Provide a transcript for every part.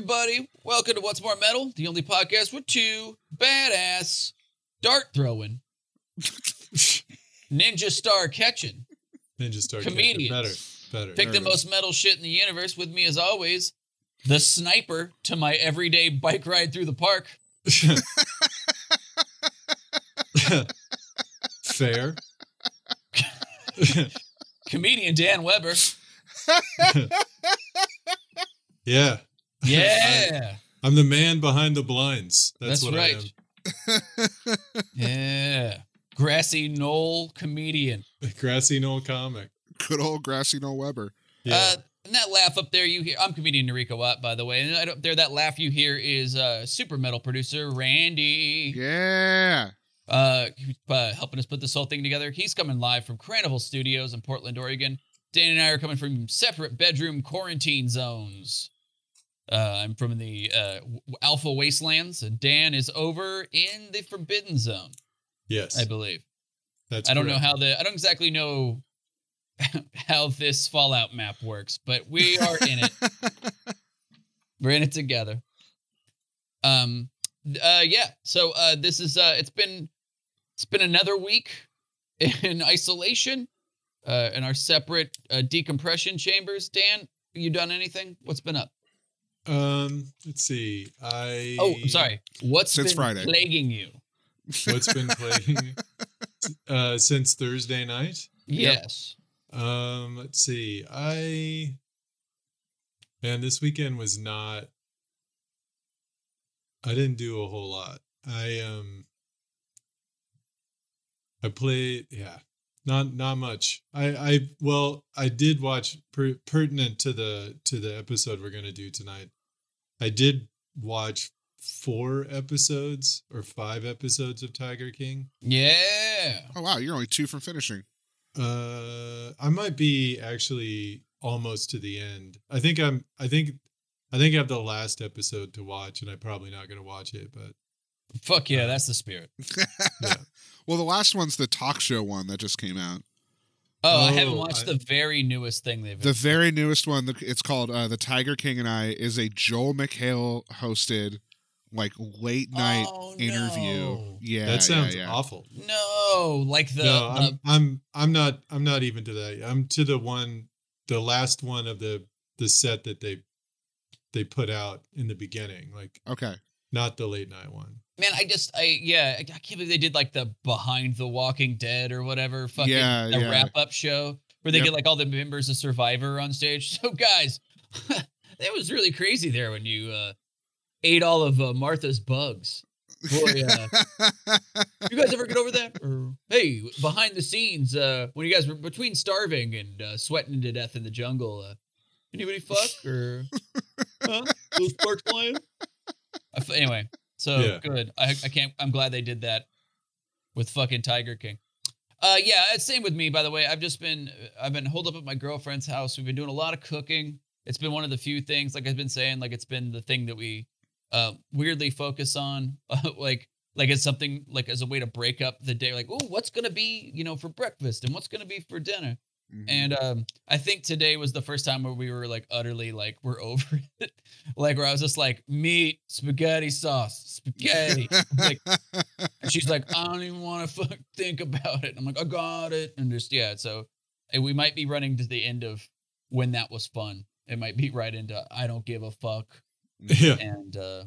everybody! Welcome to What's More Metal, the only podcast with two badass dart throwing, ninja star catching, Ninja Star Comedians. Better, better. pick the most metal shit in the universe. With me, as always, the sniper to my everyday bike ride through the park. Fair. Comedian Dan Weber. yeah, Yeah, I'm the man behind the blinds. That's, that's, what right. I am. yeah, grassy knoll comedian. Grassy knoll comic. Good old Grassy Knoll Weber. Yeah. Uh, and that laugh up there you hear, I'm comedian Enrico Watt, by the way. And up there, that laugh you hear is uh, super metal producer Randy. Yeah. Uh, uh, helping us put this whole thing together. He's coming live from Carnival Studios in Portland, Oregon. Dan and I are coming from separate bedroom quarantine zones. Uh, I'm from the uh, Alpha Wastelands, and Dan is over in the Forbidden Zone, yes. I believe. that's I don't know how the I don't exactly know how this Fallout map works, but we are in it. We're in it together. Um uh yeah. So uh this is uh it's been it's been another week in isolation uh in our separate uh, decompression chambers. Dan, you done anything? What's been up? Um, let's see. I. Oh, I'm sorry. What's Since been Friday. plaguing you? What's been playing uh, since Thursday night? Yes. Um, let's see. I man, this weekend was not I didn't do a whole lot. I um I played yeah, not not much. I I well, I did watch per, pertinent to the to the episode we're going to do tonight. I did watch four episodes or five episodes of Tiger King. Yeah. Oh wow, you're only two from finishing. Uh, I might be actually almost to the end. I think I'm. I think. I think I have the last episode to watch, and I'm probably not going to watch it. But Fuck yeah, that's the spirit. Yeah. well, the last one's the talk show one that just came out. Oh, I haven't Oh, watched I- the very newest thing they've. The very newest one, it's called uh, "The Tiger King and I," is a Joel McHale hosted, like late night Oh, interview. no. Yeah, that sounds yeah, yeah. awful. No, like the, no, the I'm, I'm. I'm not. I'm not even to that. I'm to the one, the last one of the the set that they they put out in the beginning, like Okay. not the late night one. Man. I just I yeah I can't believe they did like the Behind the Walking Dead or whatever fucking Yeah, the yeah. wrap up show where they Yep. get like all the members of Survivor on stage. So guys, that was really crazy there when you uh ate all of uh, Martha's bugs. Boy, uh, you guys ever get over that? Or hey, behind the scenes, uh, when you guys were between starving and uh, sweating to death in the jungle, uh, anybody fuck or huh? those sparks flying? F- Anyway, so Yeah. good. I I can't. I'm glad they did that with fucking Tiger King. Uh, yeah, it's same with me. By the way, I've just been I've been holed up at my girlfriend's house. We've been doing a lot of cooking. It's been one of the few things, like I've been saying, like it's been the thing that we uh weirdly focus on, like like it's something like as a way to break up the day. Like, oh, what's gonna be you know for breakfast and what's gonna be for dinner. Mhm. And um, I think today was the first time where we were like utterly like we're over it, like where I was just like meat, spaghetti sauce, spaghetti. like, and she's like, I don't even want to fuck think about it. I'm like, I got it, and just yeah. So and we might be running to the end of when that was fun. It might be right into I don't give a fuck, Yeah. and uh,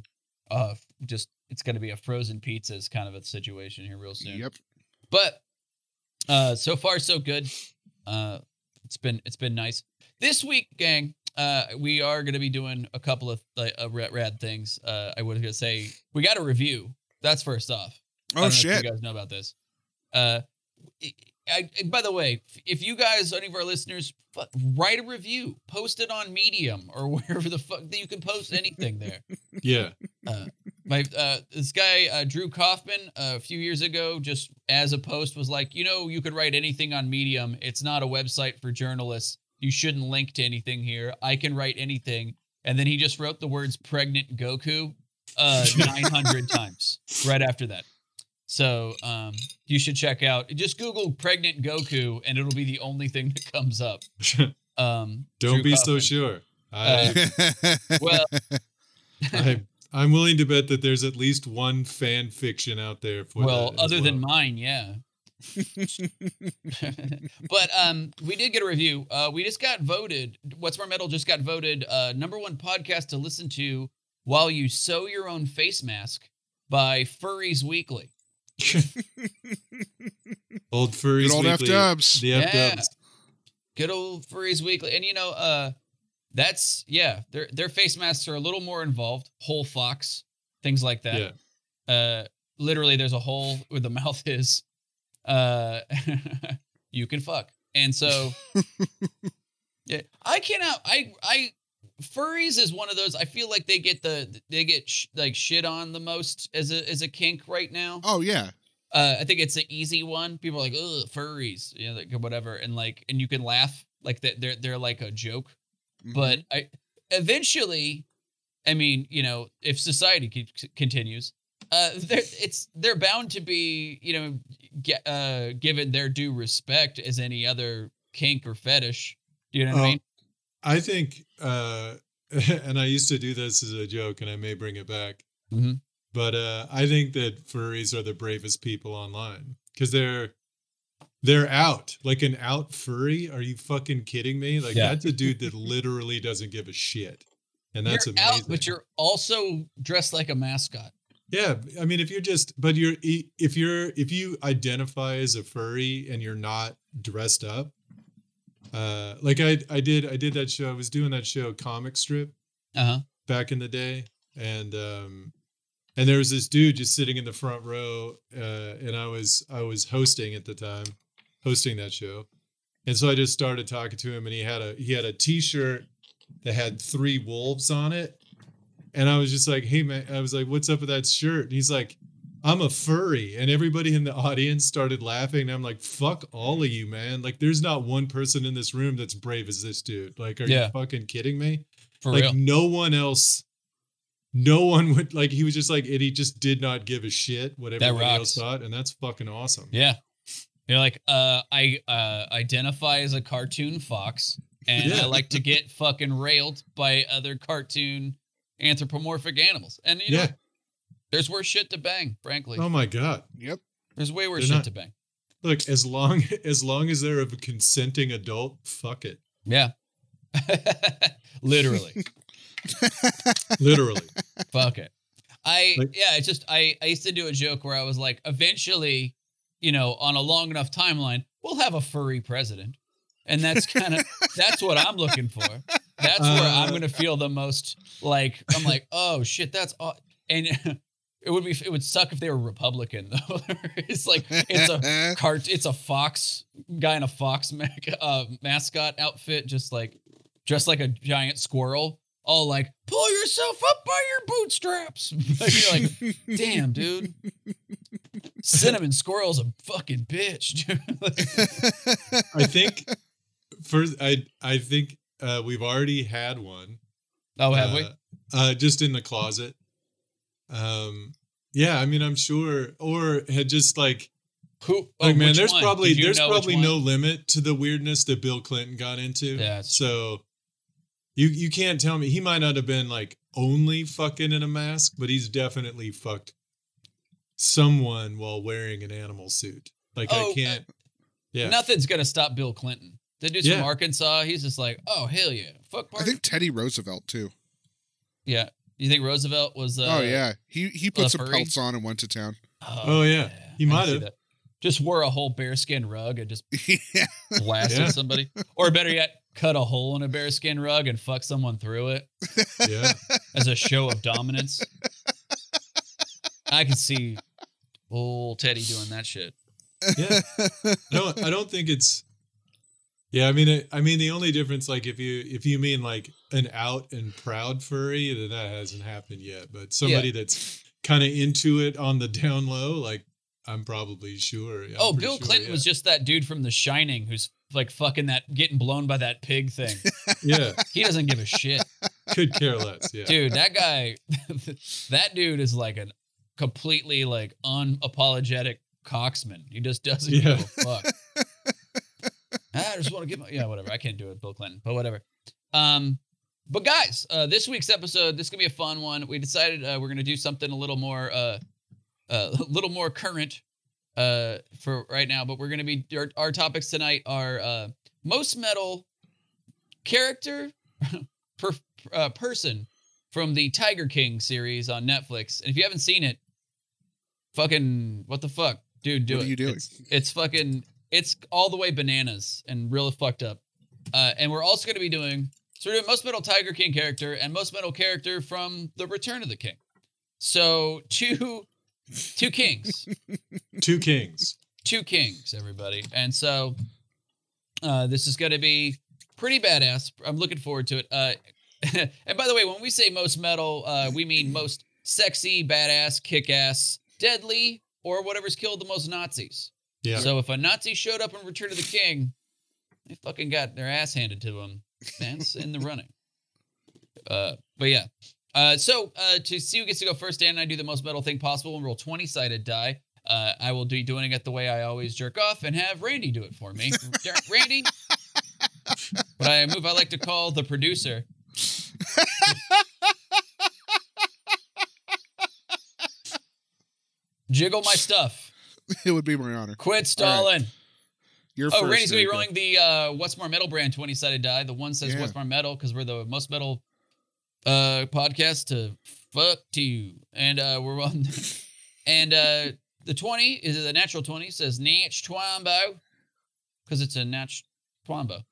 uh, just it's gonna be a frozen pizzas kind of a situation here real soon. Yep. But uh so far so good. Uh it's been it's been nice. This week, gang, uh we are going to be doing a couple of like uh, rad, rad things. Uh I was going to say we got a review. That's first off. I Oh don't know if shit. You guys know about this. Uh I, I- by the way, if you guys, any of our listeners, fuck, write a review, post it on Medium or wherever the fuck that you can post anything there. Yeah. My uh, this guy uh, Drew Kaufman uh, a few years ago, just as a post, was like, you know, you could write anything on Medium. It's not a website for journalists. You shouldn't link to anything here. I can write anything. And then he just wrote the words "pregnant Goku" uh, 900 times right after that. So um, you should check out. Just Google "pregnant Goku" and it'll be the only thing that comes up. Um, Don't Drew be so sure. I, Well, I, I'm willing to bet that there's at least one fan fiction out there for well, that as other than mine, yeah. but um, we did get a review. Uh, we just got voted. What's More Metal just got voted uh, number one podcast to listen to while you sew your own face mask by Furries Weekly. old furries Good old F Weekly, dubs. The F Yeah. Good old Furries Weekly, and you know, uh, that's yeah. Their their face masks are a little more involved. Whole fox, things like that. Yeah. uh literally there's a hole where the mouth is uh you can fuck and so yeah i cannot i i furries is one of those i feel like they get the they get sh- like shit on the most as a as a kink right now oh yeah. uh i think it's an easy one people are like ugh furries you know like whatever and like and you can laugh like that they're they're like a joke Mhm. but I eventually, I mean, you know, if society keeps, continues, uh, they're it's they're bound to be, you know, get, uh, given their due respect as any other kink or fetish. Do you know what I Oh, mean? I think, uh, and I used to do this as a joke, and I may bring it back. Mhm. But uh, I think that furries are the bravest people online because they're they're out like an out furry. Are you fucking kidding me? Like Yeah. that's a dude that literally doesn't give a shit, and that's you're amazing. out, but you're also dressed like a mascot. Yeah, I mean, if you're just, but you're, if you're, if you identify as a furry and you're not dressed up, uh, like I, I did, I did that show. I was doing that show, comic strip, Uh huh. back in the day, and um, and there was this dude just sitting in the front row, uh, and I was, I was hosting at the time, hosting that show, and so I just started talking to him, and he had a, he had a T-shirt that had three wolves on it. And I was just like, hey, man, I was like, what's up with that shirt? And he's like, I'm a furry. And everybody in the audience started laughing. And I'm like, fuck all of you, man. Like, there's not one person in this room that's brave as this dude. Like, are Yeah. you fucking kidding me? For like, real. no one else, no one would, like, he was just like, and he just did not give a shit what everybody else thought. And that's fucking awesome. Yeah. You're like, uh, I uh, identify as a cartoon fox, and Yeah. I like to get fucking railed by other cartoon anthropomorphic animals. And you know, Yeah. there's worse shit to bang, frankly. Oh my God. Yep. there's way worse they're shit not- to bang. Look, as long as long as they're of a consenting adult, fuck it. Yeah. Literally. Literally. Fuck it. I Like- yeah, it's just I I used to do a joke where I was like, eventually, you know, on a long enough timeline, we'll have a furry president. And that's kind of that's what I'm looking for. That's where I'm Uh, gonna feel the most like I'm like, oh shit, that's aw-. and it would be it would suck if they were Republican though. it's like it's a cart it's a fox guy in a fox ma- uh, mascot outfit, just like dressed like a giant squirrel, all like pull yourself up by your bootstraps. You're like, damn, dude. Cinnamon squirrel's a fucking bitch. I think first I I think uh, we've already had one. oh, have we? uh, Uh, just in the closet. Um, yeah, I mean, I'm sure, or had just like, Who? oh, like man, there's one? probably there's probably no limit to the weirdness that Bill Clinton got into. Yeah, so you you can't tell me he might not have been like only fucking in a mask, but he's definitely fucked someone while wearing an animal suit. Like Oh, I can't. Yeah. Nothing's gonna stop Bill Clinton. The dude's Yeah. from Arkansas. He's just like, oh hell yeah, fuck. I think Teddy Roosevelt too. yeah. You think Roosevelt was? Uh, oh yeah, he he put some furry? pelts on and went to town. Oh, yeah. He might have. Just wore a whole bearskin rug and just yeah. blasted Yeah. somebody, or better yet, cut a hole in a bearskin rug and fuck someone through it Yeah. as a show of dominance. I can see old Teddy doing that shit. Yeah. I don't I don't think it's yeah, I mean I, I mean the only difference like if you if you mean like an out and proud furry then that hasn't happened yet, but somebody that's kind of into it on the down low like I'm probably sure. I'm oh, Bill sure, Clinton yeah. was just that dude from The Shining who's like fucking that getting blown by that pig thing. Yeah, He doesn't give a shit. could care less. Yeah. Dude, that guy that dude is like a completely like unapologetic coxman. He just doesn't Yeah. give a fuck. I just want to give my yeah, whatever. I can't do it, Bill Clinton, but whatever. Um, but guys, uh, this week's episode, this is gonna be a fun one. We decided uh, we're gonna do something a little more uh, uh, a little more current uh for right now. But we're gonna be our, our topics tonight are uh most metal character per uh, person from the Tiger King series on Netflix. And if you haven't seen it, fucking what the fuck, dude, do What it. are you doing? It's, it's fucking it's all the way bananas and really fucked up. Uh, and we're also going to be doing so we're doing most metal Tiger King character and most metal character from the Return of the King. So two two kings, Two kings. two kings, everybody. And so uh, this is going to be pretty badass. I'm looking forward to it. Uh, and by the way, when we say most metal, uh, we mean most sexy, badass, kick ass, deadly, or whatever's killed the most Nazis. Yeah. So if a Nazi showed up in Return of the King, they fucking got their ass handed to them. That's in the running. Uh, but yeah. Uh, so uh, to see who gets to go first, Dan and I do the most metal thing possible and roll 20 sided die. Uh, I will be doing it the way I always jerk off and have Randy do it for me. Randy, what I move I like to call the producer. Jiggle my stuff. it would be my honor. Quit stalling. You're Oh. Randy's gonna be rolling the uh, What's More Metal brand 20 sided die. The one says Yeah. What's More Metal because we're the most metal uh, podcast to fuck to you. And uh, we're on. and uh, the 20 is the natural 20 says Natch Twambo because it's a Natch Twambo.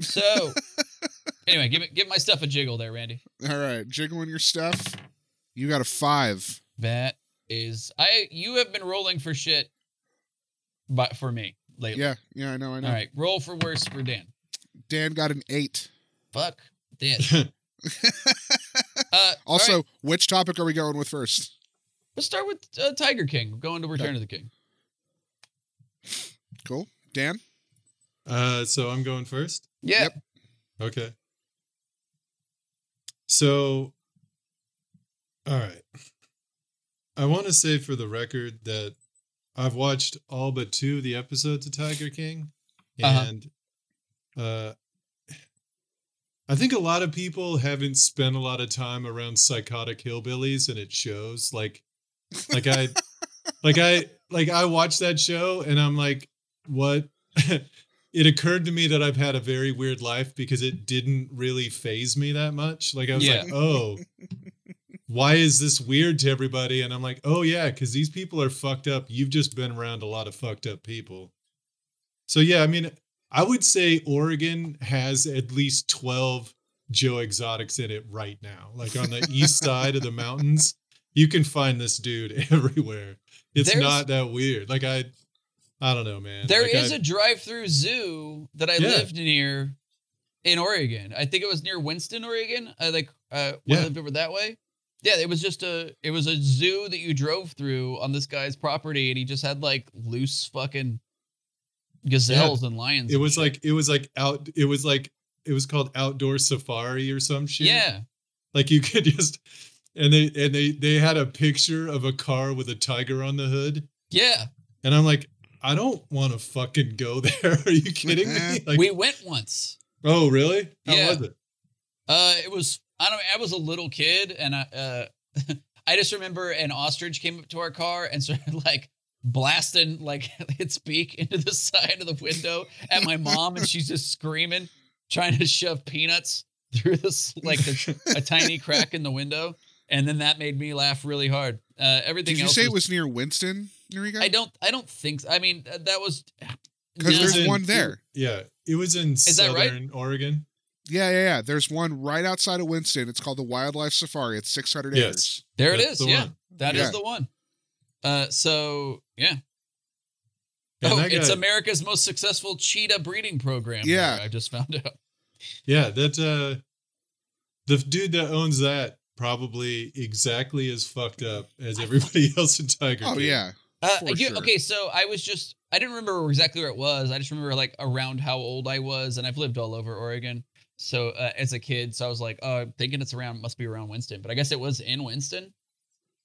So, anyway, give it, give my stuff a jiggle there, Randy. All right, jiggling your stuff. You got a five. That is, I you have been rolling for shit, but for me lately. Yeah, yeah, I know, I know. All right, roll for worse for Dan. Dan got an eight. Fuck this. Uh, Also, right, which topic are we going with first? let's start with uh, Tiger King. We're going to Return of the King. Cool. Dan? Uh, so I'm going first. Yeah. Yep. Okay. So, all right. I want to say for the record that I've watched all but two of the episodes of Tiger King, Uh-huh. and uh, I think a lot of people haven't spent a lot of time around psychotic hillbillies, and it shows. Like, like I, like I, like I watched that show, and I'm like, what? it occurred to me that I've had a very weird life because it didn't really phase me that much. Like I was Yeah. like, oh, why is this weird to everybody? And I'm like, oh yeah, because these people are fucked up. You've just been around a lot of fucked up people. So yeah, I mean, I would say Oregon has at least 12 Joe Exotics in it right now. Like on the east side of the mountains, you can find this dude everywhere. It's There's- not that weird. Like I I don't know, man. There Like, is I- a drive-through zoo that I Yeah. lived near in Oregon. I think it was near Winston, Oregon. I like uh Yeah. I lived over that way. Yeah, it was just a it was a zoo that you drove through on this guy's property, and he just had like loose fucking gazelles and lions. it and was shit. like it was like out it was like it was called outdoor safari or some shit. yeah, Like you could just and they and they they had a picture of a car with a tiger on the hood. yeah. And I'm like, I don't want to fucking go there. Are you kidding me? Like, we went once. oh, really? How Yeah. was it? Uh, it was I don't. I was a little kid, and I uh, I just remember an ostrich came up to our car and started like blasting like its beak into the side of the window at my mom, and she's just screaming, trying to shove peanuts through this like the, a tiny crack in the window, and then that made me laugh really hard. Uh, everything Did you else say it was near Winston, Enrico? I don't. I don't think. So. I mean, uh, that was Because No. there's in- one there. Yeah, it was in that southern right? Oregon. Yeah, yeah, yeah. There's one right outside of Winston. It's called the Wildlife Safari. It's 600 Yes. acres. There it That's is. the Yeah, one. that is Yeah. the one. Uh, so yeah, And oh, that it's guy- America's most successful cheetah breeding program. Yeah. there, I just found out. Yeah, that uh the dude that owns that probably exactly as fucked up as everybody else in Tiger Oh King. yeah. Uh, you- sure. Okay, so I was just I didn't remember exactly where it was. I just remember like around how old I was, and I've lived all over Oregon. So uh, as a kid, so I was like, oh, I'm thinking it's around, must be around Winston, but I guess it was in Winston.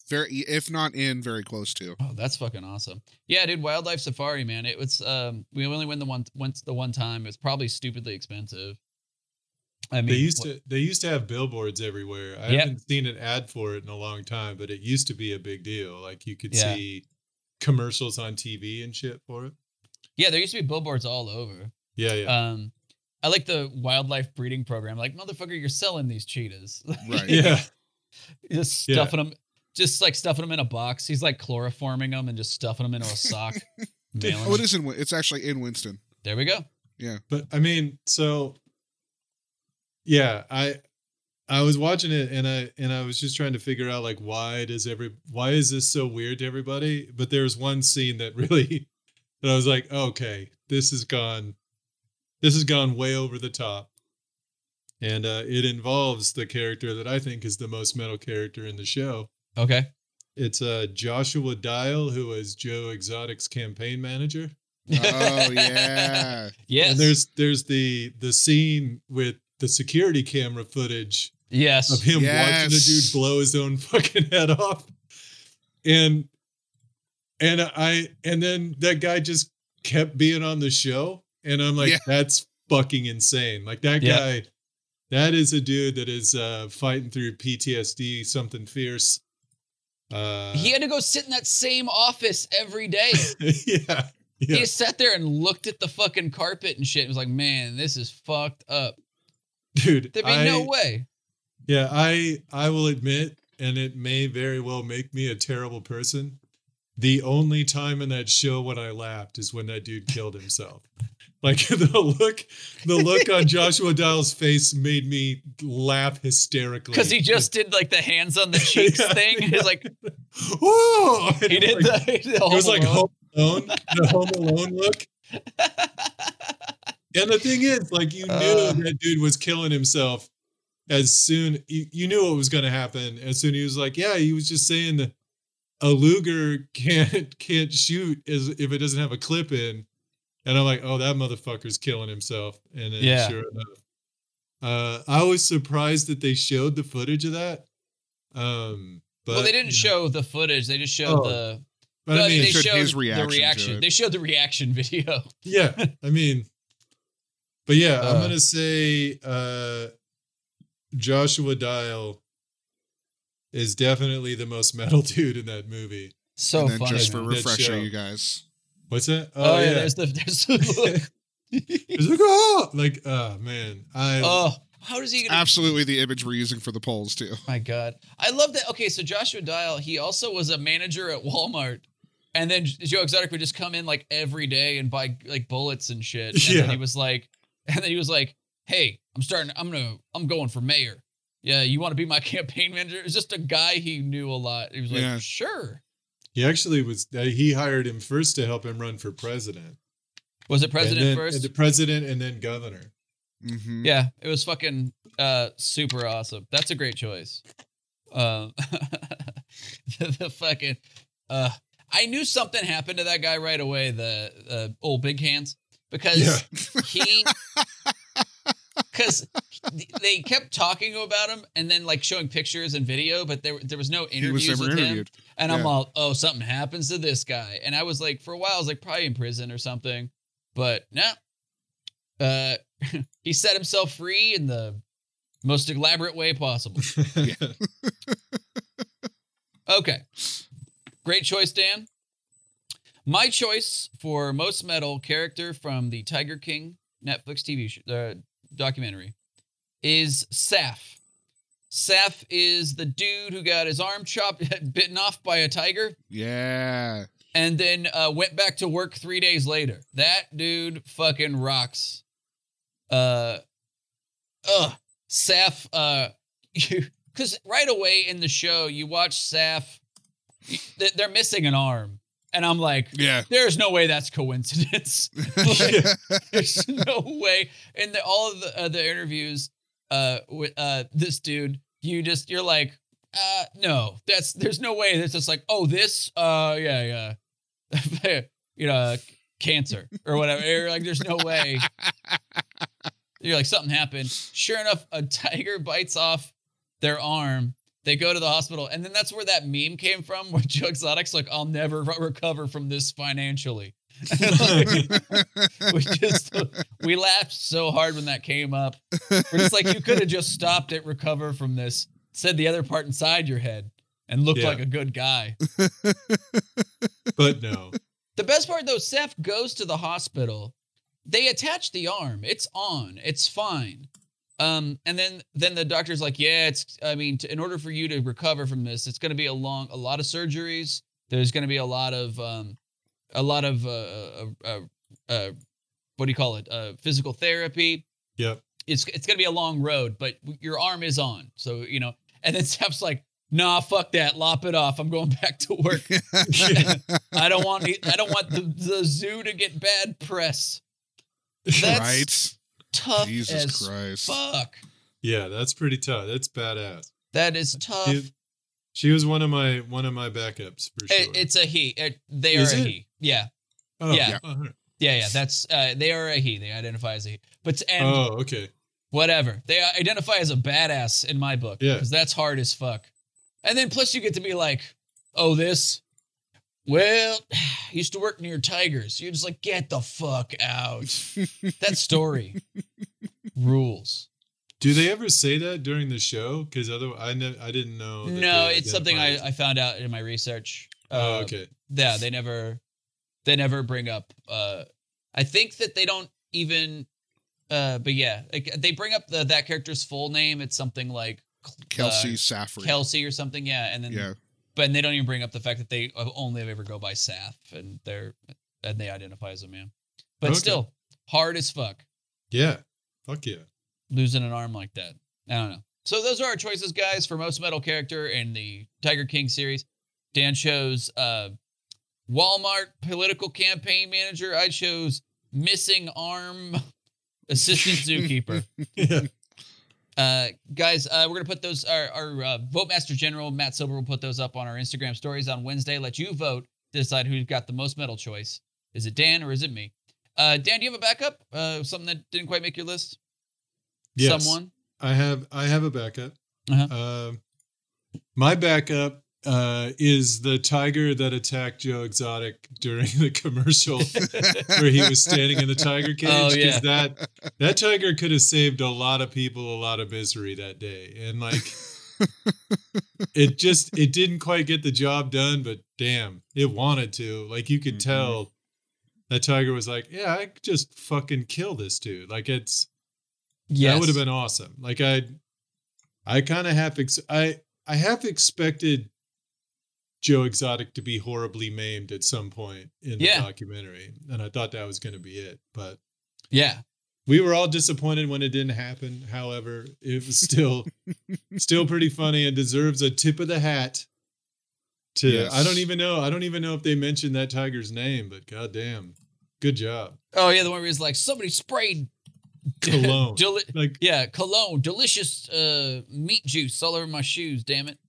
Very if not in, very close to. Oh, that's fucking awesome. Yeah, dude, wildlife safari, man. It was um, we only went the one once the one time. It was probably stupidly expensive. I mean, They used wh- to they used to have billboards everywhere. I Yep. haven't seen an ad for it in a long time, but it used to be a big deal. Like you could Yeah. see commercials on TV and shit for it. Yeah, there used to be billboards all over. Yeah, yeah. Um, I like the wildlife breeding program. Like, motherfucker, you're selling these cheetahs. Right. yeah. just Yeah. stuffing them, just like stuffing them in a box. He's like chloroforming them and just stuffing them into a sock. mailing Oh, it them. is in. It's actually in Winston. There we go. Yeah. But I mean, so yeah, I I was watching it and I and I was just trying to figure out like why does every why is this so weird to everybody? But there's one scene that really that I was like, okay, this has gone this has gone way over the top. And uh, it involves the character that I think is the most metal character in the show. Okay. It's uh, Joshua Dial, who is Joe Exotic's campaign manager. Oh yeah. yes. And there's there's the the scene with the security camera footage yes. of him watching the dude blow his own fucking head off. And and I and then that guy just kept being on the show. And I'm like, Yeah. that's fucking insane. Like that Yeah. guy, that is a dude that is uh fighting through PTSD, something fierce. Uh he had to go sit in that same office every day. yeah. He Yeah. just sat there and looked at the fucking carpet and shit. and was like, man, this is fucked up. Dude. There'd be I, no way. Yeah, I I will admit, and it may very well make me a terrible person. The only time in that show when I laughed is when that dude killed himself. Like the look, the look on Joshua Dial's face made me laugh hysterically. Because he just did like the hands on the cheeks Yeah, thing. yeah. He's like, whoa! he did Like, the, the it was Home like Alone. Home Alone, the Home Alone look. And the thing is, like you knew Uh. that dude was killing himself as soon you, you knew what was going to happen. As soon he was like, yeah, he was just saying that a Luger can't can't shoot as if it doesn't have a clip in. And I'm like, oh, that motherfucker's killing himself. And then Yeah. sure enough, uh, I was surprised that they showed the footage of that. Um, but well, they didn't you know, show the footage. They just showed Oh, the. But no, I mean, they showed showed his reaction to reaction. They showed the reaction video. yeah i mean but yeah i'm Uh. gonna say uh joshua dial is definitely the most metal dude in that movie So and then funny. just for man. Refresher, you guys. What's that oh, oh yeah, there's the there's the look. It's like, oh! like oh man i oh, how does he? Gonna, Absolutely the image we're using for the polls too. my God, I love that. Okay, so Joshua Dial, he also was a manager at Walmart, and then Joe Exotic would just come in like every day and buy like bullets and shit. And then Yeah. he was like, and then he was like, "Hey, I'm starting. I'm gonna. I'm going for mayor. Yeah, you want to be my campaign manager?" It was just a guy he knew a lot. He was like, Yeah. "Sure." He actually was uh, he hired him first to help him run for president Was it president and then, first? and the president and then governor hmm Yeah, it was fucking uh super awesome. That's a great choice. Um the, the fucking uh I knew something happened to that guy right away, the uh, old big hands, because Yeah. he because they kept talking about him and then like showing pictures and video, but there there was no He was interviews never with him. interviewed. And I'm all, oh, something happens to this guy. And I was like, for a while, I was like, probably in prison or something. But no. Uh, he set himself free in the most elaborate way possible. Okay. Great choice, Dan. My choice for most metal character from the Tiger King Netflix TV sh- uh, documentary is Saf. Saf is the dude who got his arm chopped, bitten off by a tiger, Yeah. and then uh, went back to work three days later. That dude fucking rocks. Uh, ugh, Saf. Uh, you, because right away in the show, you watch they- They're missing an arm, and I'm like, Yeah. there's no way that's coincidence. Like, there's no way. In the, all of the uh, the interviews, uh, with uh this dude, you just you're like, uh, no, that's there's no way. It's just like, oh, this, uh, yeah, yeah, you know, cancer or whatever. You're like, there's no way. You're like, something happened. Sure enough, a tiger bites off their arm. They go to the hospital, and then that's where that meme came from, where Joe Exotic's like, "I'll never re- recover from this financially." We just we laughed so hard when that came up. We're just like, you could have just stopped it, recover from this, said the other part inside your head, and looked Yeah. like a good guy. but no. The best part though, Seth goes to the hospital. They attach the arm. It's on. It's fine. Um, and then then the doctor's like, yeah, it's. I mean, to, in order for you to recover from this, it's going to be a long, a lot of surgeries. There's going to be a lot of, um, a lot of, uh, uh, uh, uh, what do you call it? Uh, physical therapy. Yep. It's it's going to be a long road, but your arm is on. So you know. And then Steph's like, nah, fuck that, lop it off. I'm going back to work. I don't want I don't want the, the zoo to get bad press. That's right? tough Jesus as Christ. fuck. Yeah, that's pretty tough. That's badass. That is tough. She, she was one of my one of my backups for sure. It- it's a he. It- they Is are a he. Yeah, oh, yeah. oh, alright. yeah, yeah. That's uh, they are a he. They identify as a he. But and Oh, okay. whatever they identify as a badass in my book. Yeah. because that's hard as fuck. And then plus you get to be like, oh this. Well, used to work near tigers. You're just like, get the fuck out. that story rules. Do they ever say that during the show? Because otherwise, I ne- I didn't know. No, it's something I, I found out in my research. Oh, Uh, okay. Yeah, they never they never bring up uh I think that they don't even uh but yeah, like they bring up the that character's full name. It's something like Kelsey uh, Saffron. Kelsey or something, yeah, and then Yeah. but and they don't even bring up the fact that they only ever go by Saf and they're and they identify as a man. But Okay. still, hard as fuck Yeah. Fuck yeah. losing an arm like that. I don't know. So those are our choices, guys, for most metal character in the Tiger King series. Dan chose uh, Walmart political campaign manager. I chose missing arm assistant zookeeper. Yeah. Uh, guys, uh, we're gonna put those. Our, our uh, vote master general Matt Silver will put those up on our Instagram stories on Wednesday. Let you vote to decide who's got the most metal choice. Is it Dan or is it me? Uh, Dan, do you have a backup? Uh, something that didn't quite make your list? Yes. Someone? I have I have a backup. Uh-huh. Um, my backup uh, is the tiger that attacked Joe Exotic during the commercial where he was standing in the tiger cage. Oh, yeah. that that tiger could have saved a lot of people a lot of misery that day, and like it just it didn't quite get the job done, but damn, it wanted to. Like you could Mhm. tell. That tiger was like, "Yeah, I could just fucking kill this dude." Like it's Yes. that would have been awesome. Like I, I kind of half ex- I I half expected Joe Exotic to be horribly maimed at some point in the Yeah. documentary, and I thought that was going to be it. But Yeah. we were all disappointed when it didn't happen. However, it was still still pretty funny and deserves a tip of the hat. To Yes. I don't even know I don't even know if they mentioned that tiger's name, but goddamn, good job, Oh yeah, the one where he's like, somebody sprayed Cologne. Like yeah, cologne, delicious uh meat juice all over my shoes. Damn it.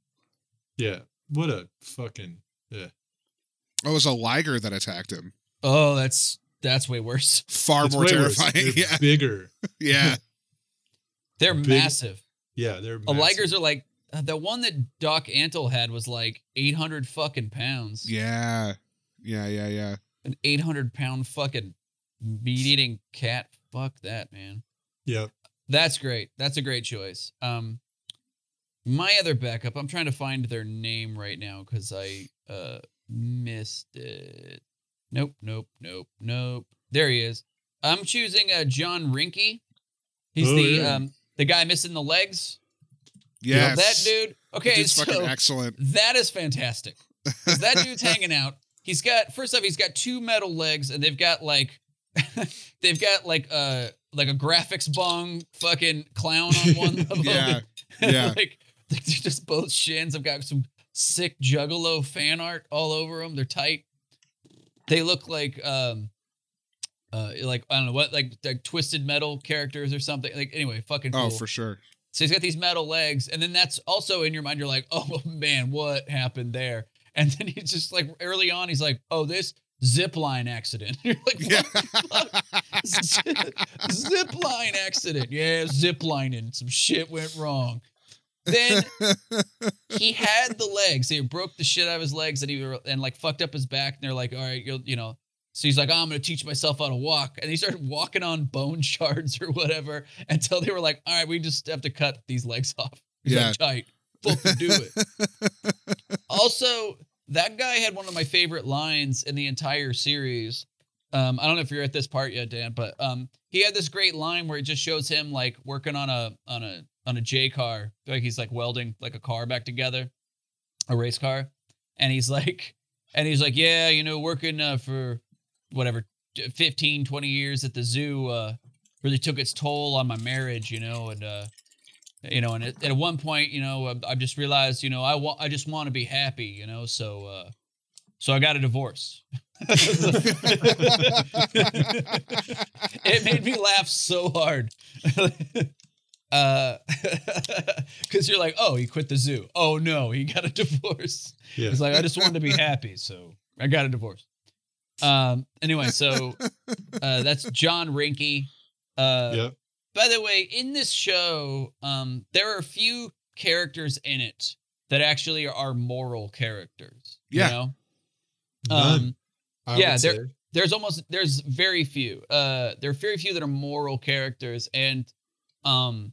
yeah, what a fucking Oh, it was a liger that attacked him. Oh, that's that's way worse. Far It's more terrifying. Yeah. bigger. Yeah. They're Big- massive. Yeah, they're massive. Ligers are like uh, the one that Doc Antle had was like 800 fucking pounds. Yeah. Yeah. Yeah. Yeah. An 800 pound fucking meat eating cat. Fuck that, man. Yep. That's great. That's a great choice. Um, my other backup. I'm trying to find their name right now because I uh missed it. Nope. Nope. Nope. Nope. There he is. I'm choosing uh John Reinke. He's Oh, the yeah. um the guy missing the legs. You know, that dude. Okay, fucking so excellent. that is fantastic. that dude's hanging out. He's got first off, he's got two metal legs, and they've got like they've got like uh like a graphics bong fucking clown on one of them. Yeah. Yeah. like they're just both shins I've got some sick juggalo fan art all over them. They're tight. they look like um uh like I don't know what like like twisted metal characters or something. Like anyway, fucking cool. Oh, for sure. So he's got these metal legs, and then that's also in your mind. You're like, oh man, what happened there? And then he's just like early on, he's like, oh, this zip line accident. You're like, Yeah. zip line accident. Yeah, zip lining. Some shit went wrong. Then he had the legs. He broke the shit out of his legs, and he were- and like fucked up his back. And they're like, all right, you'll you know. So he's like, oh, I'm gonna teach myself how to walk, and he started walking on bone shards or whatever until they were like, all right, we just have to cut these legs off. He's Yeah. like, tight, fucking do it. also, that guy had one of my favorite lines in the entire series. Um, I don't know if you're at this part yet, Dan, but um, he had this great line where it just shows him like working on a on a on a J car, like he's like welding like a car back together, a race car, and he's like, and he's like, yeah, you know, working uh, for whatever 15, 20 years at the zoo uh, really took its toll on my marriage, you know, and uh, you know, and at, at one point, you know, I, I just realized, you know, I want, I just want to be happy, you know, so, uh, so I got a divorce. it made me laugh so hard. uh, because you're like, oh, he quit the zoo. Oh no, he got a divorce. Yeah. It's like I just wanted to be happy, so I got a divorce. Um. Anyway, so uh, that's John Reinke. Uh, yep. by the way, in this show, um, there are a few characters in it that actually are moral characters. Yeah. You know? Um, I yeah, there- there's almost there's very few. Uh, there are very few that are moral characters, and um,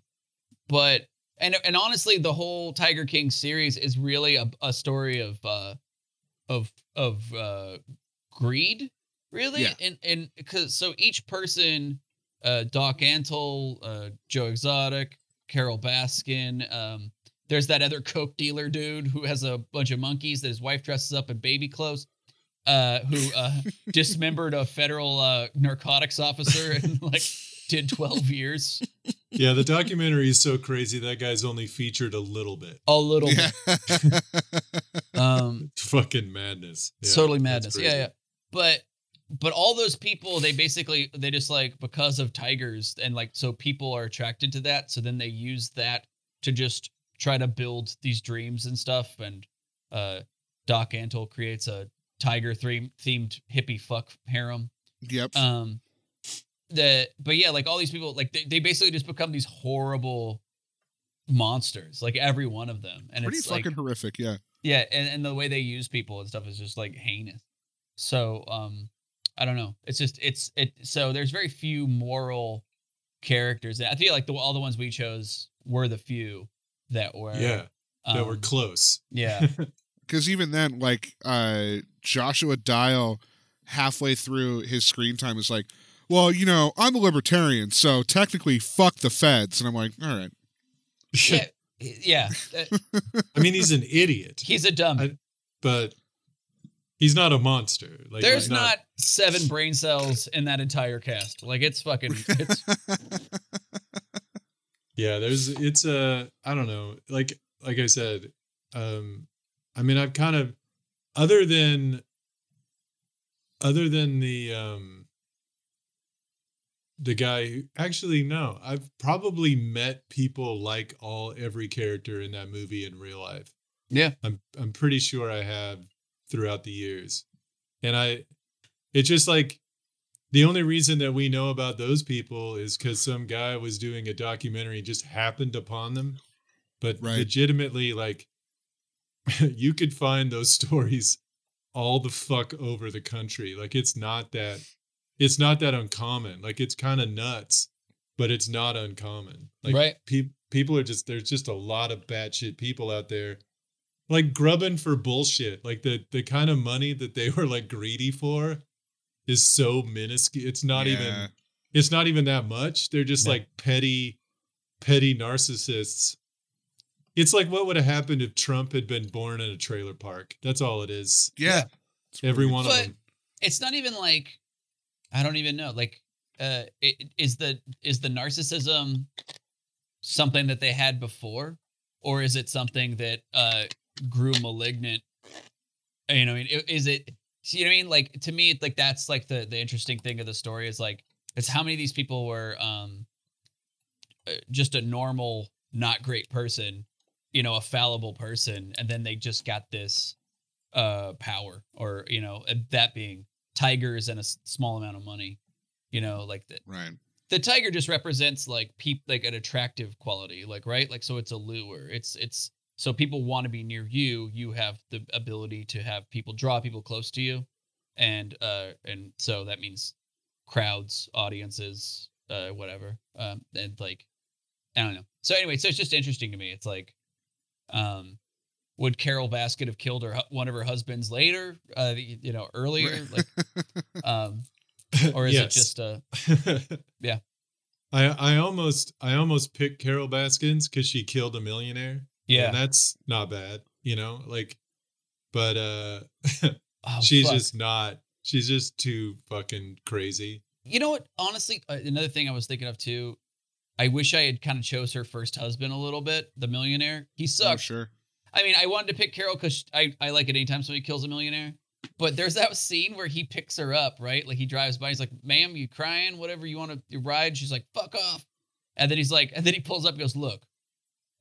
but and and honestly, the whole Tiger King series is really a, a story of uh, of of uh, greed, really, Yeah. and and because so each person, uh, Doc Antle, uh, Joe Exotic, Carole Baskin, um, there's that other coke dealer dude who has a bunch of monkeys that his wife dresses up in baby clothes. Uh, who uh, dismembered a federal uh, narcotics officer and like did 12 years. Yeah, the documentary is so crazy that guy's only featured a little bit. A little Yeah. bit. Um, Fucking madness. Yeah, totally madness. Yeah, yeah. But but all those people, they basically they just like because of tigers and like so people are attracted to that. So then they use that to just try to build these dreams and stuff. And uh Doc Antle creates a tiger theme themed hippie fuck harem. yep. um the but yeah like all these people like they, they basically just become these horrible monsters like every one of them and Pretty it's fucking like horrific. Yeah. yeah and, and the way they use people and stuff is just like heinous so um i don't know it's just it's it so there's very few moral characters and i feel like the all the ones we chose were the few that were Yeah, that were um, close. yeah Because even then, like uh, Joshua Dial, halfway through his screen time is like, "Well, you know, I'm a libertarian, so technically, fuck the feds." And I'm like, "All right, yeah yeah uh, I mean, he's an idiot, he's a dumb I- but he's not a monster. Like There's he's not seven brain cells in that entire cast. Like it's fucking. It's Yeah, there's it's a I don't know. Like like I said, um I mean I've kind of other than other than the um the guy who actually no, I've probably met people like all every character in that movie in real life. Yeah. I'm I'm pretty sure I have throughout the years. And I it's just like the only reason that we know about those people is because some guy was doing a documentary and just happened upon them. But Right. legitimately, like you could find those stories all the fuck over the country. Like it's not that it's not that uncommon. Like it's kind of nuts, but it's not uncommon. Like Right. pe- people are just there's just a lot of batshit people out there like grubbing for bullshit. Like the the kind of money that they were like greedy for is so minuscule. It's not Yeah. even it's not even that much. They're just Yeah. like petty petty narcissists. It's like what would have happened if Trump had been born in a trailer park. That's all it is. yeah." It's Every pretty- one of them. it's not even like I don't even know. Like, uh, i- is the is the narcissism something that they had before, or is it something that uh grew malignant? You know, I mean, is it See what I mean? Like to me, like that's like the the interesting thing of the story is like it's how many of these people were um uh, just a normal, not great person, you know, a fallible person, and then they just got this uh power, or you know, that being tigers and a s- small amount of money. You know, like the Right. the tiger just represents like peep like an attractive quality, like right, like so it's a lure. It's it's so people want to be near you. You have the ability to have people draw people close to you, and uh and so that means crowds, audiences, uh whatever, um and like I don't know. So anyway, so it's just interesting to me. It's like, um. Would Carole Baskin have killed her one of her husbands later? Uh, you you know, earlier, like, um, or is Yes. it just a Yeah. I I almost I almost picked Carole Baskins because she killed a millionaire. yeah? And that's not bad, you know, like but uh Oh, she's fuck. just not she's just too fucking crazy. You know what? Honestly, uh, another thing I was thinking of too. I wish I had kind of chose her first husband a little bit, the millionaire. He Oh, sucks. sure. I mean, I wanted to pick Carole because I, I like it anytime somebody kills a millionaire. But there's that scene where he picks her up, right? Like he drives by, he's like, "Ma'am, you crying? Whatever you want to ride?" She's like, "Fuck off!" And then he's like, and then he pulls up, and goes, "Look,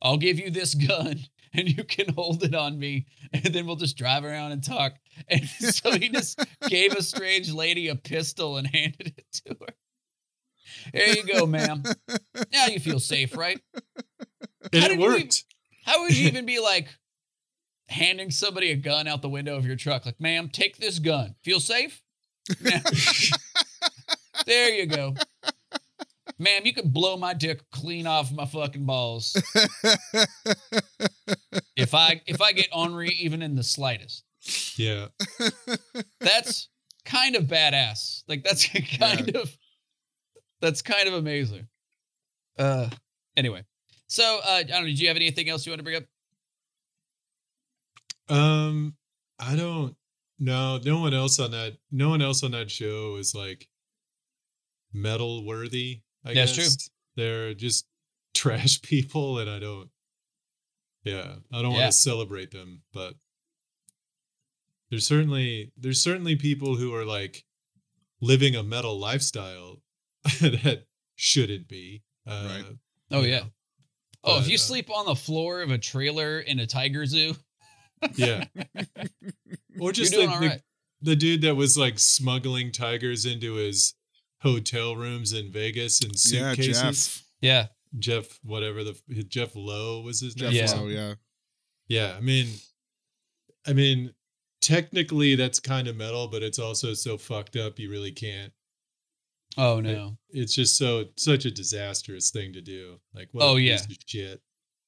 I'll give you this gun, and you can hold it on me, and then we'll just drive around and talk." And so he just gave a strange lady a pistol and handed it to her. Here you go, ma'am. Now you feel safe, right? And How it did you even- worked. How would you even be like handing somebody a gun out the window of your truck? Like, ma'am, take this gun. Feel safe? There you go. Ma'am, you could blow my dick clean off my fucking balls if I if I get ornery even in the slightest. Yeah. That's kind of badass. Like that's kind of that's kind of amazing. Uh anyway. So uh I don't know, did you have anything else you want to bring up? Um, I don't know. No one else on that. No one else on that show is like metal worthy. I That's guess true. they're just trash people, and I don't. Yeah, I don't Yeah. want to celebrate them, but there's certainly there's certainly people who are like living a metal lifestyle that shouldn't be. Uh, Right. Oh yeah. know, Oh, if you uh, sleep on the floor of a trailer in a tiger zoo, yeah. or just like the, right. the dude that was like smuggling tigers into his hotel rooms in Vegas in Yeah, suitcases. Jeff. Yeah. Jeff, whatever the Jeff Lowe was his Jeff name. Yeah. Lowe, yeah. Yeah, I mean, I mean, technically that's kind of metal, but it's also so fucked up you really can't. Oh no. It's just so such a disastrous thing to do. Like, what Oh, a yeah. piece of shit.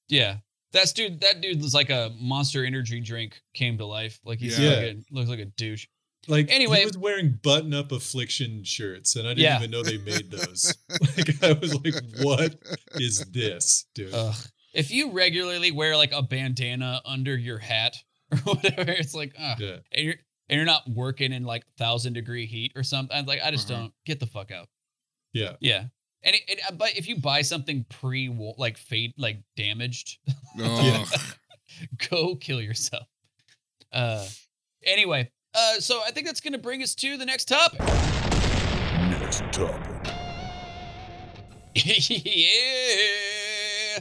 Yeah. That's dude. That dude was like a monster energy drink came to life. Like he's Yeah. fucking looks like a douche. Like, Anyway- he was wearing button-up affliction shirts, and I didn't Yeah. even know they made those. like, I was like, "What is this, dude?" Ugh. If you regularly wear like a bandana under your hat or whatever, it's like, ah, yeah, and you're and you're not working in like thousand degree heat or something. I'm like, I just Uh-huh. don't get the fuck out. yeah. Yeah. And it, it, but if you buy something pre like fade like damaged, Oh, go kill yourself. Uh, anyway, uh, so I think that's gonna bring us to the next topic. Next topic. yeah.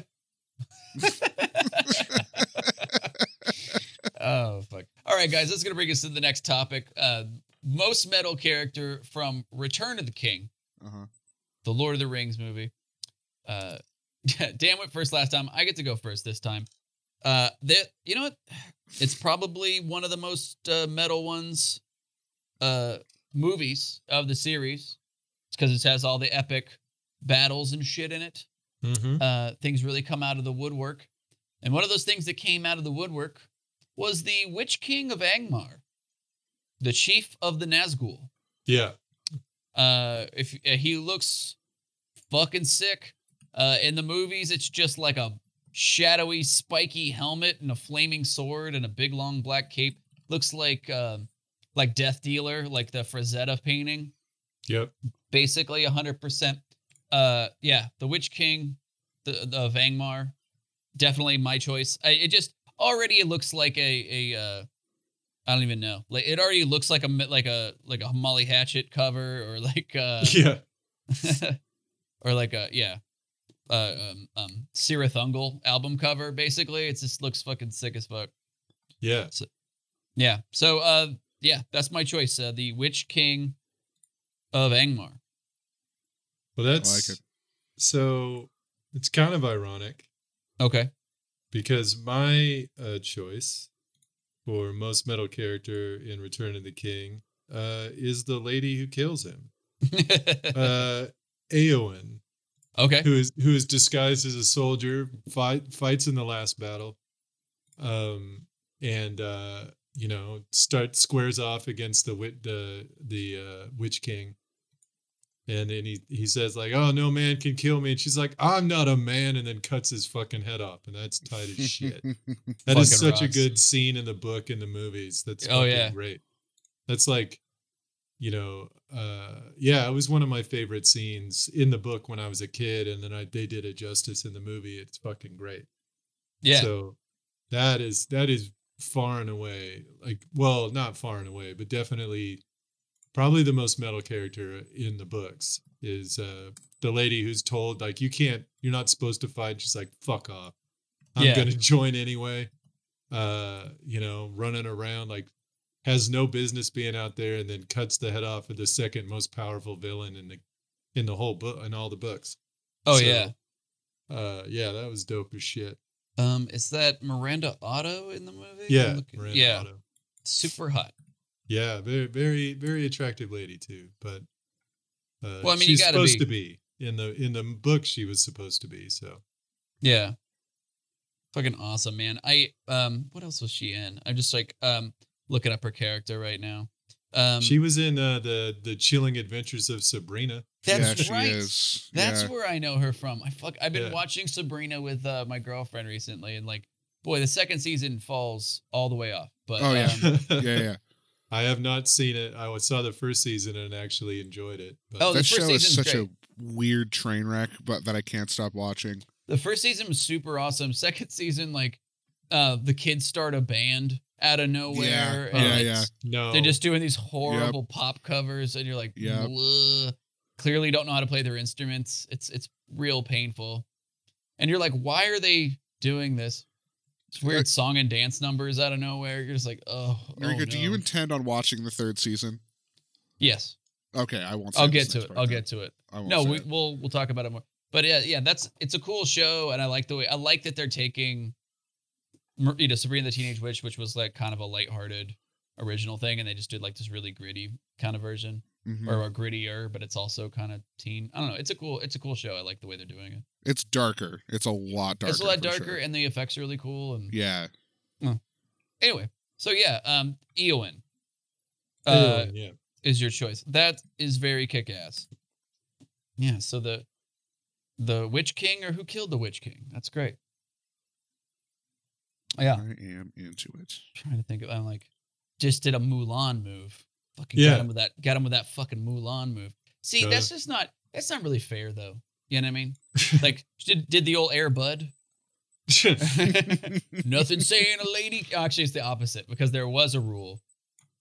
oh fuck! All right, guys, that's gonna bring us to the next topic. Uh, most metal character from Return of the King, uh-huh. the Lord of the Rings movie. Uh, Dan went first last time. I get to go first this time. Uh, that you know what? It's probably one of the most uh, metal ones, uh, movies of the series. It's because it has all the epic battles and shit in it. Mm-hmm. Uh, things really come out of the woodwork, and one of those things that came out of the woodwork was the Witch King of Angmar, the chief of the Nazgul. Yeah, Uh, if uh, he looks fucking sick. Uh, in the movies, it's just like a shadowy, spiky helmet and a flaming sword and a big long black cape. Looks like um like Death Dealer, like the Frazetta painting. yep. Basically, a hundred percent. Uh, yeah, the Witch King, the the of Angmar, definitely my choice. I, it just already it looks like a a uh, I don't even know. Like it already looks like a like a like a Molly Hatchet cover or like uh yeah. or like a yeah. Uh, um, um, Cirith Ungol album cover. Basically, it just looks fucking sick as fuck. Yeah. Yeah. So, uh, yeah, that's my choice. Uh, the Witch King of Angmar. Well, that's like it. so. It's kind of ironic Okay. Because my uh, choice for most metal character in Return of the King uh, is the lady who kills him, uh, Eowyn, okay. who is who is disguised as a soldier, fight fights in the last battle, um, and uh, you know start squares off against the wit the the uh, Witch King. And then he he says like, "Oh, no man can kill me," and she's like, "I'm not a man," and then cuts his fucking head off, and that's tight as shit. That is Fucking such a good scene in the book and the movies. That's Oh, yeah. great. That's like, you know, uh, yeah, it was one of my favorite scenes in the book when I was a kid, and then I, they did it justice in the movie. It's fucking great. Yeah. So that is that is far and away like well, not far and away, but definitely probably the most metal character in the books is uh the lady who's told like you can't you're not supposed to fight she's like fuck off i'm Yeah. gonna join anyway uh you know running around like has no business being out there and then cuts the head off of the second most powerful villain in the in the whole book in all the books oh So, yeah. uh yeah that was dope as shit Um, is that Miranda Otto in the movie? yeah yeah. Otto. Super hot. Yeah very very very attractive lady too but uh, Well, I mean, you supposed be. to be in the in the book she was supposed to be so Yeah. Fucking awesome, man. I um, what else was she in? I'm just like um looking up her character right now. Um, she was in uh, the the chilling adventures of sabrina that's yeah, right. is. That's yeah. where I know her from. I fuck. I've been Yeah. watching Sabrina with uh, my girlfriend recently, and like, boy, the second season falls all the way off. But Oh, yeah. um, yeah, yeah. I have not seen it. I saw the first season and actually enjoyed it. But Oh, the that first show is such great. a weird train wreck, but that I can't stop watching. the first season was super awesome. Second season, like, uh, the kids start a band out of nowhere. Yeah, and yeah, it's- no, They're just doing these horrible pop covers, and you're like, Yep. "Bleh." clearly don't know how to play their instruments. It's it's real painful, and you're like, why are they doing this? It's weird song and dance numbers out of nowhere. You're just like, oh, Marika, oh do you intend on watching the third season? Yes, Okay, I won't. I'll get to it. I'll get to it. I won't No, we, it. we'll we'll talk about it more. But yeah, yeah, that's it's a cool show, and I like the way I like that they're taking, you know, Sabrina the Teenage Witch, which was like kind of a lighthearted original thing, and they just did like this really gritty kind of version, Mhm. or a grittier, but it's also kind of teen. I don't know. It's a cool it's a cool show. I like the way they're doing it. It's darker. It's a lot darker. it's a lot darker, sure. and the effects are really cool. And yeah, anyway, so yeah, um, Eowyn, uh, Eowyn, yeah. is your choice. That is very kick ass. Yeah. So the the Witch King or who killed the Witch King? That's great. Yeah. I am into it. trying to think of. I'm like, just did a Mulan move. Fucking Yeah. got him with that. Got him with that fucking Mulan move. See, that's just not. That's not really fair though. You know what I mean? Like, did did the old Air Bud? Nothing saying a lady. Actually, it's the opposite because there was a rule,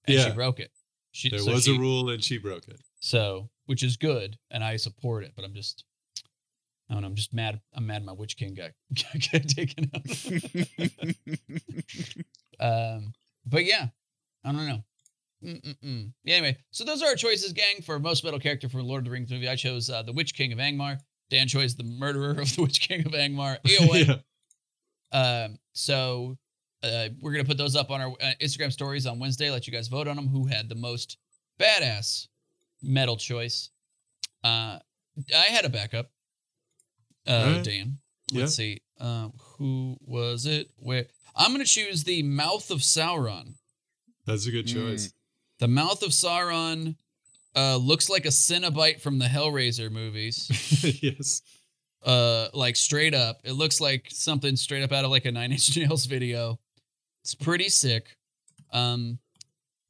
and she broke it. She, there so was she- a rule and she broke it. So, which is good, and I support it. But I'm just, I don't know. I'm just mad. I'm mad. My Witch King got, got taken out. um, but yeah, I don't know. Mm-mm-mm. Yeah, anyway, so those are our choices, gang, for most metal character from Lord of the Rings movie. I chose uh, the Witch King of Angmar. Dan chose the murderer of the Witch King of Angmar. Eowyn. yeah. Um, so uh, we're gonna put those up on our uh, Instagram stories on Wednesday. Let you guys vote on them. Who had the most badass metal choice? Uh, I had a backup. Uh, Alright. Dan. Yeah. Let's see. Um, who was it? Where I'm gonna choose the Mouth of Sauron. That's a good Mm. The Mouth of Sauron uh, looks like a Cenobite from the Hellraiser movies. yes. uh like straight up. It looks like something straight up out of like a nine inch nails video. It's pretty sick. Um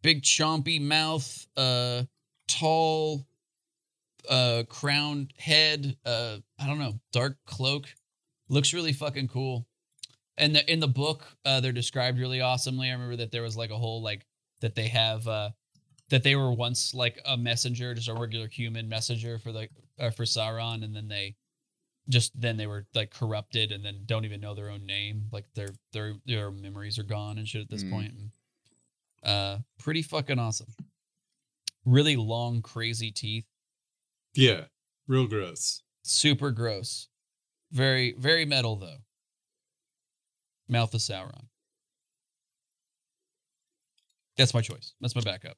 big chompy mouth uh tall uh crowned head uh i don't know dark cloak. Looks really fucking cool. And the in the book uh they're described really awesomely. I remember that there was like a whole like that they have uh that they were once like a messenger, just a regular human messenger for like uh, for Sauron, and then they just then they were like corrupted and then don't even know their own name. Like their their their memories are gone and shit at this Mm. point. And, uh, pretty fucking awesome. Really long, crazy teeth. Yeah, real gross. Super gross. Very very metal though. Mouth of Sauron. That's my choice. That's my backup.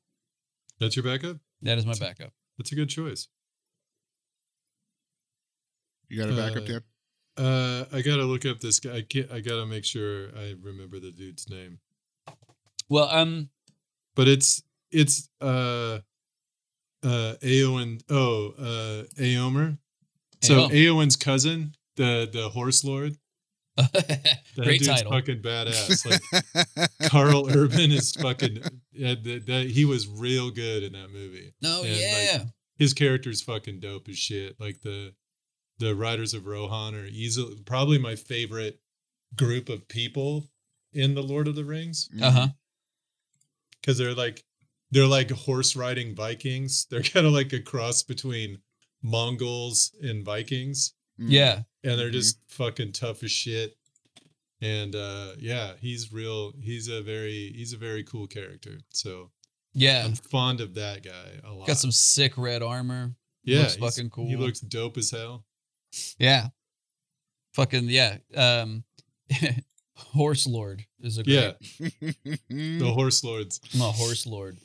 That's your backup. That is my backup. That's a good choice. You got a backup, Uh, Dan? Uh, I gotta look up this guy. I, can't, I gotta make sure I remember the dude's name. Well, um, But it's it's uh uh Eowyn. Oh, uh Eomer. So Aom. Eowyn's cousin, the the horse lord. That great dude's title. fucking badass. Like Karl Urban is fucking. Yeah, that, that, he was real good in that movie. No, And, like, yeah. his character's fucking dope as shit. Like the the Riders of Rohan are easily probably my favorite group of people in the Lord of the Rings uh huh. because they're like they're like horse riding Vikings. They're kind of like a cross between Mongols and Vikings. Yeah. and they're Mhm. just fucking tough as shit. And uh yeah, he's real. He's a very he's a very cool character. So Yeah. I'm fond of that guy a lot. Got some sick red armor. yeah, looks fucking cool. He looks dope as hell. Yeah. Fucking yeah. Um Horse Lord is a great Yeah, the horse lords. I'm a horse lord.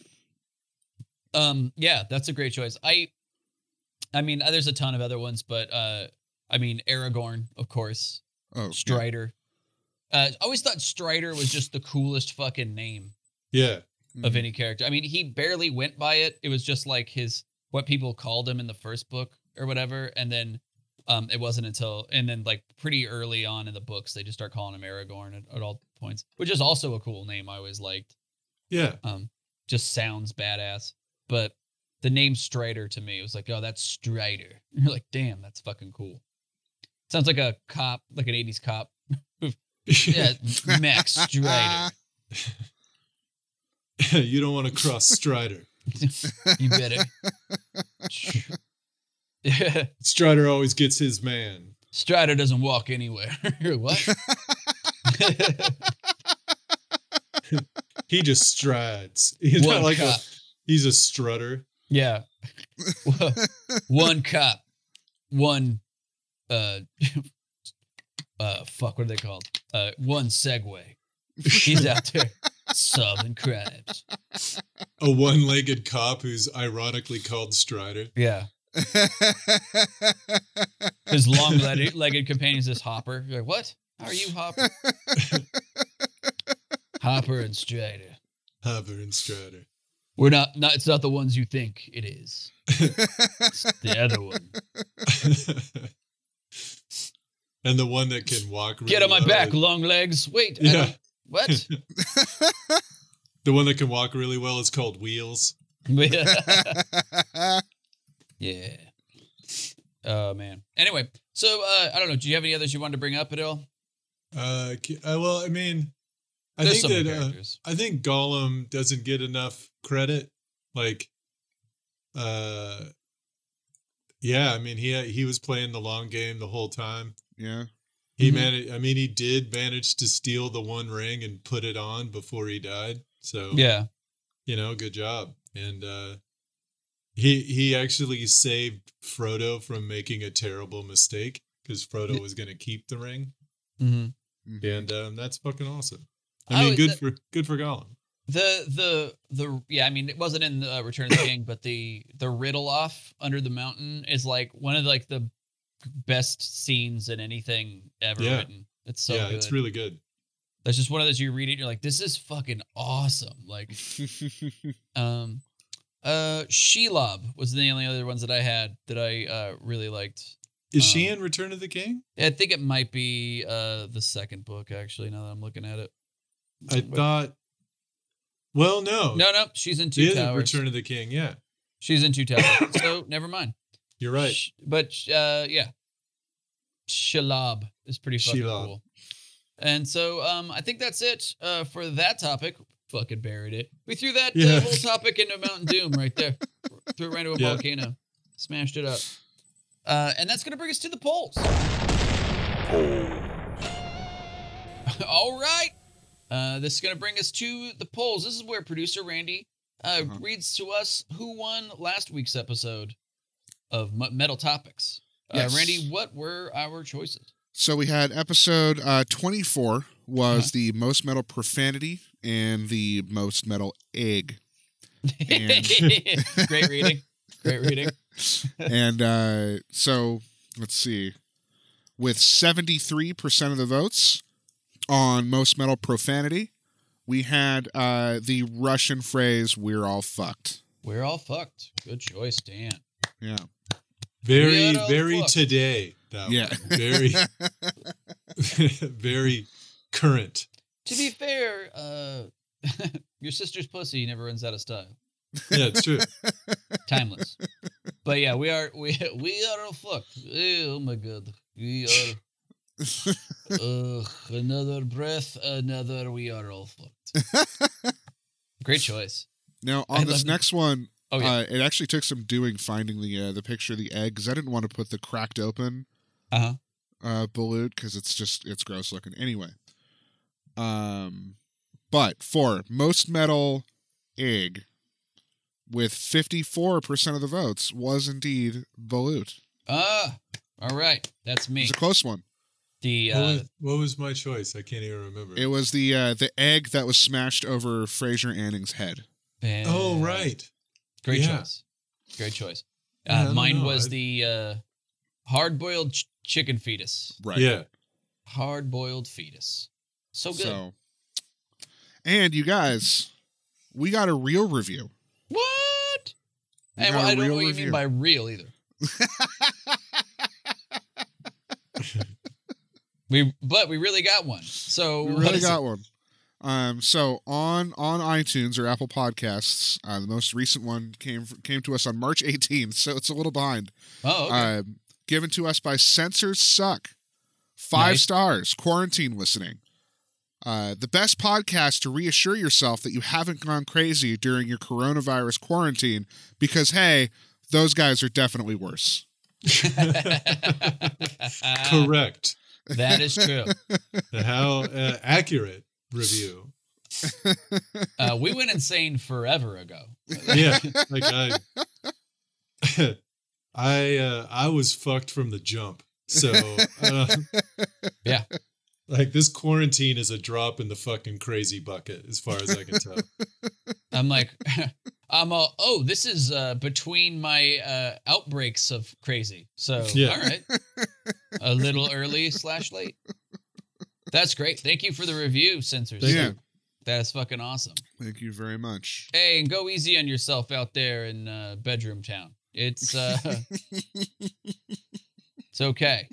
Um, yeah, that's a great choice. I, I mean, uh, there's a ton of other ones, but uh, I mean, Aragorn, of course, oh, yeah. Strider. Uh, I always thought Strider was just the coolest fucking name Yeah, of Mhm. any character. I mean, he barely went by it. It was just like his what people called him in the first book or whatever, and then um, it wasn't until and then like pretty early on in the books they just start calling him Aragorn at, at all points, which is also a cool name. I always liked. yeah. um just sounds badass but the name strider to me was like oh that's strider you're like damn that's fucking cool sounds like a cop like an 80s cop yeah max strider you don't want to cross Strider. you better Strider always gets his man. strider doesn't walk anywhere what He just strides. He's One not like a, he's a strutter. yeah one cop one uh uh fuck what are they called uh one segway he's out there solving crabs. A one-legged cop who's ironically called Strider. Yeah. His long legged, legged companion is this Hopper. You're like, what? How are you, Hopper? Hopper and Strider. Hopper and Strider. We're not, not. It's not the ones you think it is. It's the other one. And the one that can walk. Get on my really back, well- long legs. Wait. Yeah. What? The one that can walk really well is called Wheels. yeah. Oh man. Anyway, so uh, I don't know. Do you have any others you wanted to bring up at all? Uh, uh, well, I mean, I There's think that uh. I think Gollum doesn't get enough credit. Like, uh, yeah, I mean, he he was playing the long game the whole time. Yeah. He managed. I mean, he did manage to steal the one ring and put it on before he died. So yeah. you know, good job. And uh, he he actually saved Frodo from making a terrible mistake because Frodo was going to keep the ring, hmm and um, that's fucking awesome. I I mean, would- good that- for good for Gollum. The the the yeah, I mean it wasn't in uh, Return of the King, but the the riddle off under the mountain is like one of like the best scenes in anything ever Yeah. written. It's so yeah, good. it's really good. That's just one of those you read it, you're like, this is fucking awesome. Like, um, uh, Shelob was the only other ones that I had that I uh really liked. Is she Um, in Return of the King? I think it might be uh the second book actually. Now that I'm looking at it, I But- thought. Well, no, no, no, she's in two towers. Return of the King. Yeah, She's in two towers, so never mind. You're right. Sh- but uh, yeah, Shalab is pretty fucking Shelob. cool. And so um, I think that's it uh, for that topic. fucking buried it. We threw that Yeah. uh, whole topic into Mountain Doom right there. threw it right into a Yeah. volcano. Smashed it up. Uh, and that's going to bring us to the polls. All right. Uh, this is going to bring us to the polls. This is where producer Randy uh, Uh-huh. reads to us who won last week's episode of Metal Topics. Uh, Randy, what were our choices? So we had episode uh, 24 was Uh-huh. the most metal profanity and the most metal egg. And- Great reading. Great reading. and uh, so let's see. With 73% of the votes on most metal profanity, we had uh, the Russian phrase, we're all fucked. We're all fucked. Good choice, Dan. Yeah. Very, Weirdo very fuck. today. That Yeah. one. Very, very current. To be fair, uh, your sister's pussy never runs out of style. Yeah, it's true. Timeless. but yeah, we are we we are all fucked. Oh my god. We are Ugh, another breath, another we are all fucked. Great choice. Now, I on this love it. next one, Oh yeah. uh, it actually took some doing finding the uh, the picture of the egg because I didn't want to put the cracked open Uh-huh. uh, balut because it's just it's gross looking. Anyway, um, but for most metal egg, with fifty four percent of the votes, was indeed balut. Ah, all right. That's It me. was a close one. The What uh, was, what was my choice? I can't even remember. It was the uh, the egg that was smashed over Fraser Anning's head. oh, uh, right. Great Yeah. choice. Great choice. Uh, don't mine know. was I- the uh, hard-boiled ch- chicken fetus. Right. Yeah. Hard-boiled fetus. So good. So, and you guys, we got a real review. what? We And got well, a I don't know real what you mean by real either. we, but we really got one. So we what really is it? got one. Um, so on on iTunes or Apple Podcasts, uh, the most recent one came came to us on March 18th, so it's a little behind. Oh, okay. Um, given to us by Censors Suck, five Nice. stars. Quarantine listening. Uh, the best podcast to reassure yourself that you haven't gone crazy during your coronavirus quarantine, because hey, those guys are definitely worse. Correct. that is true. How uh, accurate review. Uh, we went insane forever ago. Yeah. Like I, I, uh, I was fucked from the jump. So, uh, Yeah. Like this quarantine is a drop in the fucking crazy bucket, as far as I can tell. I'm like, I'm all, oh, this is uh, between my uh, outbreaks of crazy. So, Yeah. all right. A little early slash late. That's great. Thank you for the review, Censors. Thank Yeah. you. That's fucking awesome. Thank you very much. Hey, and go easy on yourself out there in uh, bedroom town. It's uh, it's okay.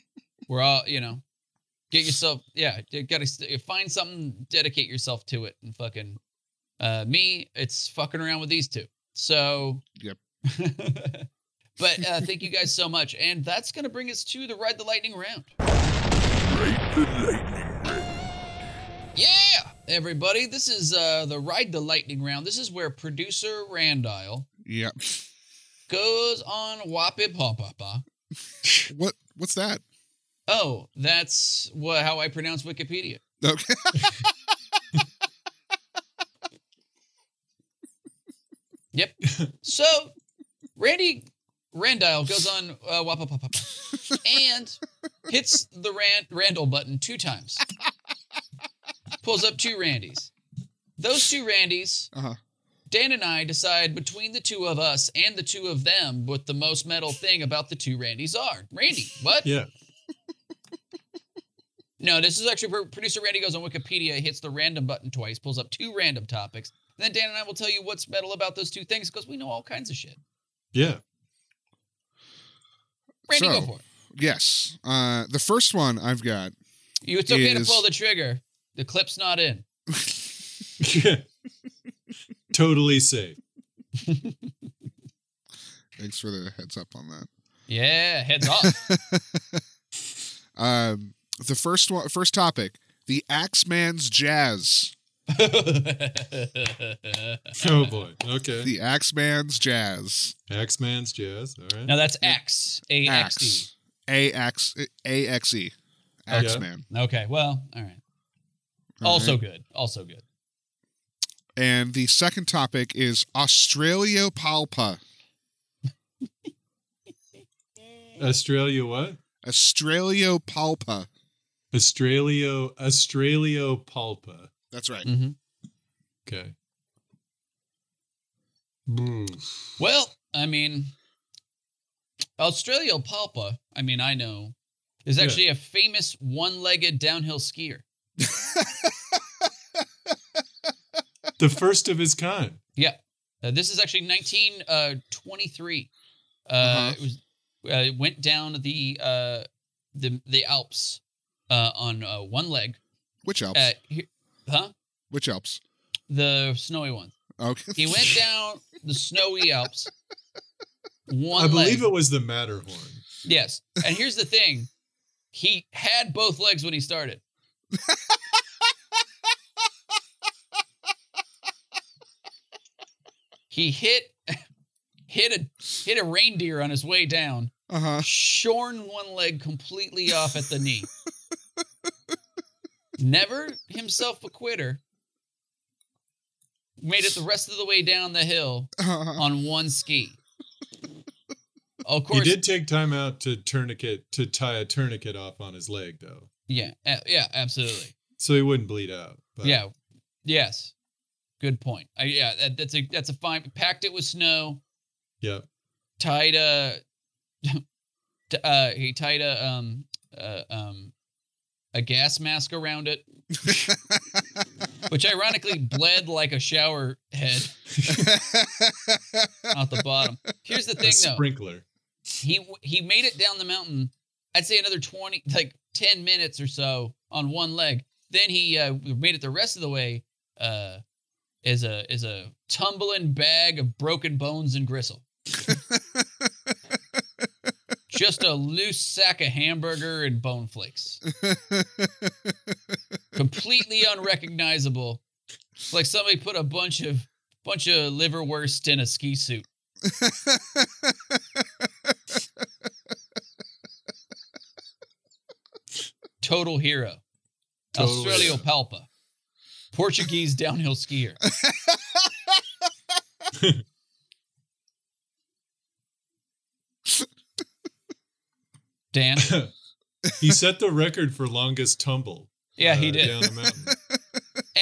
We're all, you know, get yourself, yeah, you gotta find something, dedicate yourself to it, and fucking. Uh, me, it's fucking around with these two. So. Yep. but uh, thank you guys so much, and that's gonna bring us to the ride the lightning round. Ride the lightning round. Yeah, everybody, this is uh, the ride the lightning round. This is where producer Randile Yep. goes on Wappy Papa. What what's that? Oh, that's what how I pronounce Wikipedia. Okay. Yep. so Randy Randile goes on uh, Wappa Papa and hits the Rand, Randall button two times. Pulls up two Randys. Those two Randys, Uh-huh. Dan and I decide between the two of us and the two of them what the most metal thing about the two Randys are. Randy, what? Yeah. No, this is actually where producer Randy goes on Wikipedia, hits the random button twice, pulls up two random topics. Then Dan and I will tell you what's metal about those two things because we know all kinds of shit. Yeah. Randy, go for it. Yes. Uh the first one I've got. You, it's okay to pull the trigger. The clip's not in. Yeah. totally safe. Thanks for the heads up on that. Yeah, heads up. um the first one first topic, the Axeman's Jazz. Oh boy. Okay. The Axeman's Jazz. Axeman's jazz. All right. now that's X A X E. Axe. A X A X E. Axeman. Okay. Well, all right. All Also right. good. Also good. And the second topic is Australiopalpa. Australia what? Australiopalpa. Australio Australiopalpa. That's right. hmm Okay. Hmm. Well, I mean, Australiopalpa. I mean, I know is Yeah. actually a famous one-legged downhill skier. The first of his kind. Yeah. Uh, this is actually 1923. Uh, Uh-huh. It was uh, it went down the uh, the the Alps uh, on uh, one leg. Which Alps? Uh, here, huh? Which Alps? The snowy one. Okay. He went down the snowy Alps. One I believe leg. it was the Matterhorn. Yes. And here's the thing. He had both legs when he started. He hit hit a hit a reindeer on his way down, Uh huh. shorn one leg completely off at the knee. Never himself a quitter. Made it the rest of the way down the hill Uh-huh. on one ski. Of course, He did take time out to tourniquet to tie a tourniquet off on his leg though. Yeah, a- yeah, absolutely. So he wouldn't bleed out. But Yeah. Yes. Good point. I, yeah, that, that's a that's a fine. Packed it with snow. Yeah. Tied a. uh, he tied a um uh, um a gas mask around it, which ironically bled like a shower head out the bottom. Here's the A thing, though. sprinkler. he he made it down the mountain. I'd say another twenty, like ten minutes or so on one leg. Then he uh, made it the rest of the way uh, as a as a tumbling bag of broken bones and gristle. Just a loose sack of hamburger and bone flakes, completely unrecognizable. It's like somebody put a bunch of bunch of liverwurst in a ski suit. Total hero. Total Australio. Palpa. Portuguese downhill skier. Dan? he set the record for longest tumble. Yeah, he uh, did. Down the mountain.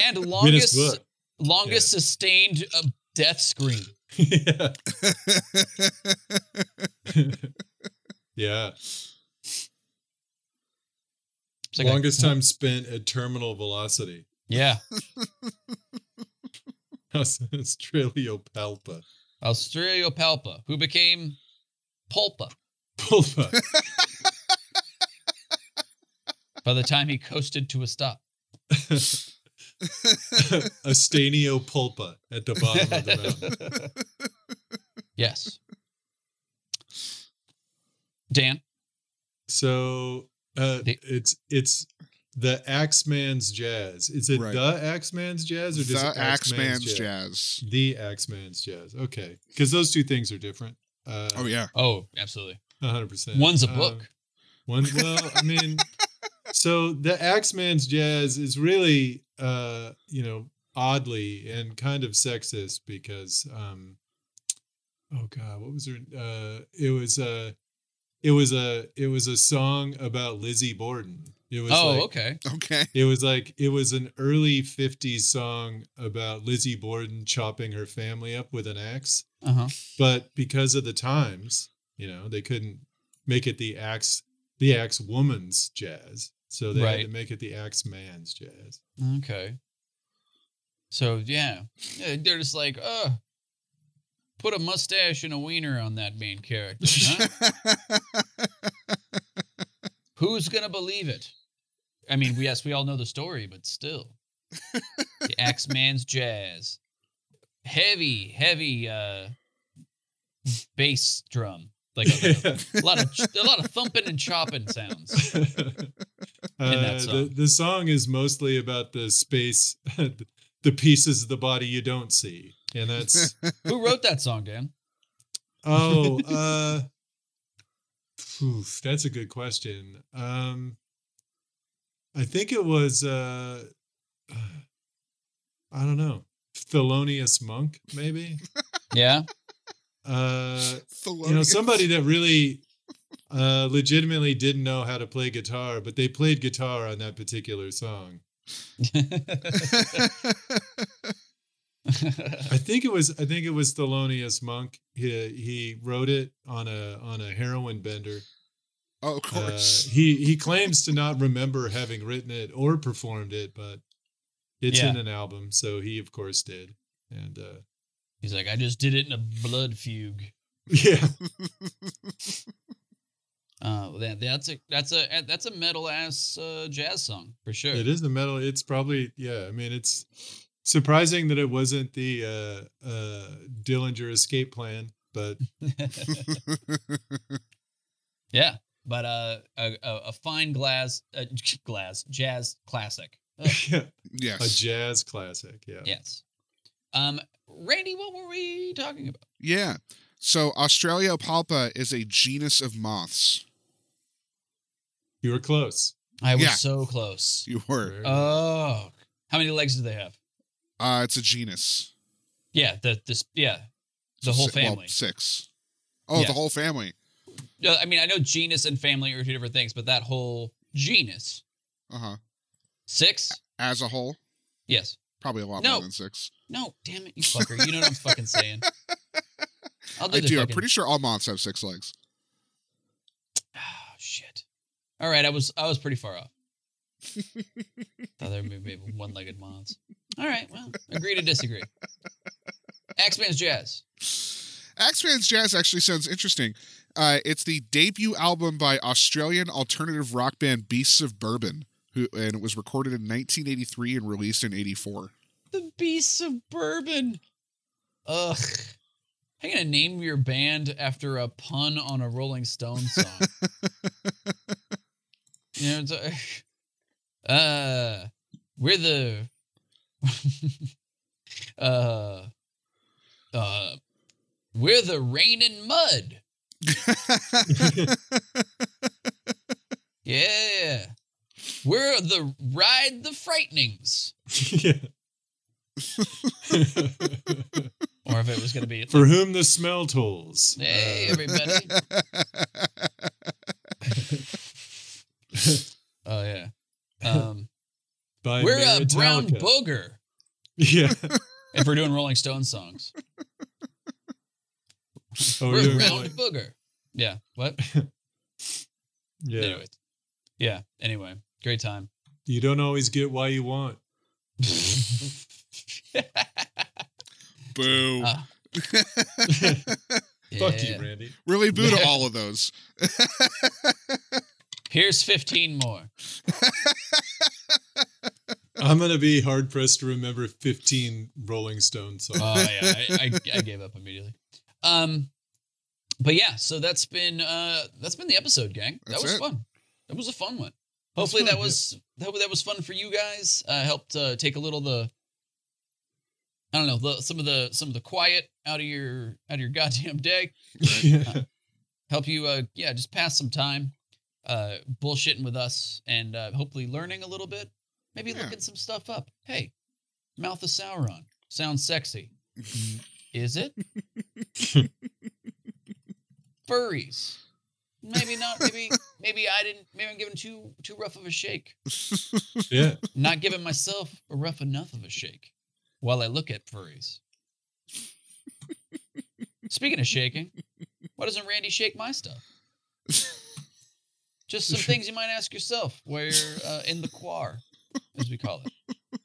And longest longest sustained uh, death scream. yeah. yeah. Like a- Longest time spent at terminal velocity. yeah. Australiopalpa. Australio Palpa, who became Pulpa Pulpa. by the time he coasted to a stop. Astanio pulpa at the bottom of the mountain. Yes. Dan? So uh, The- it's it's the Axeman's Jazz. Is it Right. the Axeman's Jazz or just the Axeman's Jazz. The Axeman's Jazz. Okay, because those two things are different. Uh, Oh yeah. Oh, absolutely. hundred percent. One's a Um, book. One, well, I mean, so the Axeman's Jazz is really, uh, you know, oddly and kind of sexist because, um, oh god, what was her? Uh, it was a, it was a, it was a song about Lizzie Borden. It was oh, like, okay. Okay. It was like it was an early '50s song about Lizzie Borden chopping her family up with an axe Uh huh. but because of the times, you know, they couldn't make it the axe the axe woman's jazz. So they had to make it the axe man's jazz. Okay. So yeah, Yeah, they're just like, uh, put a mustache and a wiener on that main character. Huh? Who's gonna believe it? I mean, yes, we all know the story, but still, the Axeman's jazz, heavy, heavy uh, bass drum, like a, a lot of a lot of thumping and chopping sounds. Uh, that the, the song is mostly about the space the pieces of the body you don't see, and that's Who wrote that song, Dan? oh, uh, oof, that's a good question. Um, I think it was uh, I don't know, Thelonious Monk, maybe. Yeah. Uh, you know, somebody that really uh, legitimately didn't know how to play guitar, but they played guitar on that particular song. I think it was I think it was Thelonious Monk. He he wrote it on a on a heroin bender. oh, of Uh, course. he he claims to not remember having written it or performed it, but it's in an album, so he of course did. And uh, He's like, I just did it in a blood fugue. yeah, Uh, that, that's a that's a that's a metal ass uh, jazz song for sure. it is the metal. It's probably yeah. I mean, it's surprising that it wasn't the uh, uh, Dillinger Escape Plan, but yeah, but uh, a, a, a fine glass uh, glass jazz classic. Yeah, a jazz classic. Yeah. yes. Um, Randy, what were we talking about? Yeah. So Australia Australiopalpa is a genus of moths. You were close. I was Yeah. so close. You were. Oh, how many legs do they have? Uh, it's a genus. Yeah, the this yeah, the whole si- well, family. six. Oh, Yeah. the whole family. I mean, I know genus and family are two different things, but that whole genus Uh huh. six. As a whole, Yes. probably a lot No. more than six. No, damn it, you fucker. You know what I'm fucking saying. I'll do I do. I'm pretty sure all moths have six legs. Oh shit. All right, I was I was pretty far off. Thought there may be one-legged moths. All right, well, agree to disagree. Axeman's Jazz. Axeman's Jazz actually sounds interesting. Uh, it's the debut album by Australian alternative rock band Beasts of Bourbon, who and it was recorded in 1983 and released in 84. The Beasts of Bourbon. Ugh. How you gonna name your band after a pun on a Rolling Stone song? you know, it's, uh, uh, we're the uh uh we're the rain and mud. Yeah. We're the ride the frightenings. yeah. Or if it was gonna be For whom the smell tolls. Hey Uh, everybody. Oh yeah. Um by we're a brown booger. Yeah. If we're doing Rolling Stone songs. Oh, we're a brown going- booger. Yeah. What? yeah. Anyway. Yeah. Anyway. Great time. You don't always get why you want. Boo. Ah, Fuck yeah. you, Randy. really boo to all of those. Here's 15 more. I'm gonna be hard pressed to remember 15 Rolling Stone songs. Oh yeah, I, I, I gave up immediately. Um, but yeah, so that's been uh that's been the episode, gang. That That's was it. fun. That was a fun one. That's Hopefully fun, that was that, that was fun for you guys. Uh, helped uh, take a little the I don't know the, some of the some of the quiet out of your out of your goddamn day. yeah. Help you uh yeah just pass some time uh bullshitting with us and uh, hopefully learning a little bit. Maybe Yeah. looking some stuff up. Hey, Mouth of Sauron sounds sexy. Is it? Furries. Maybe not. Maybe maybe I didn't. Maybe I'm giving too too rough of a shake. yeah. Not giving myself a rough enough of a shake while I look at furries. Speaking of shaking, why doesn't Randy shake my stuff? Just some things you might ask yourself while you're uh, in the quar, as we call it.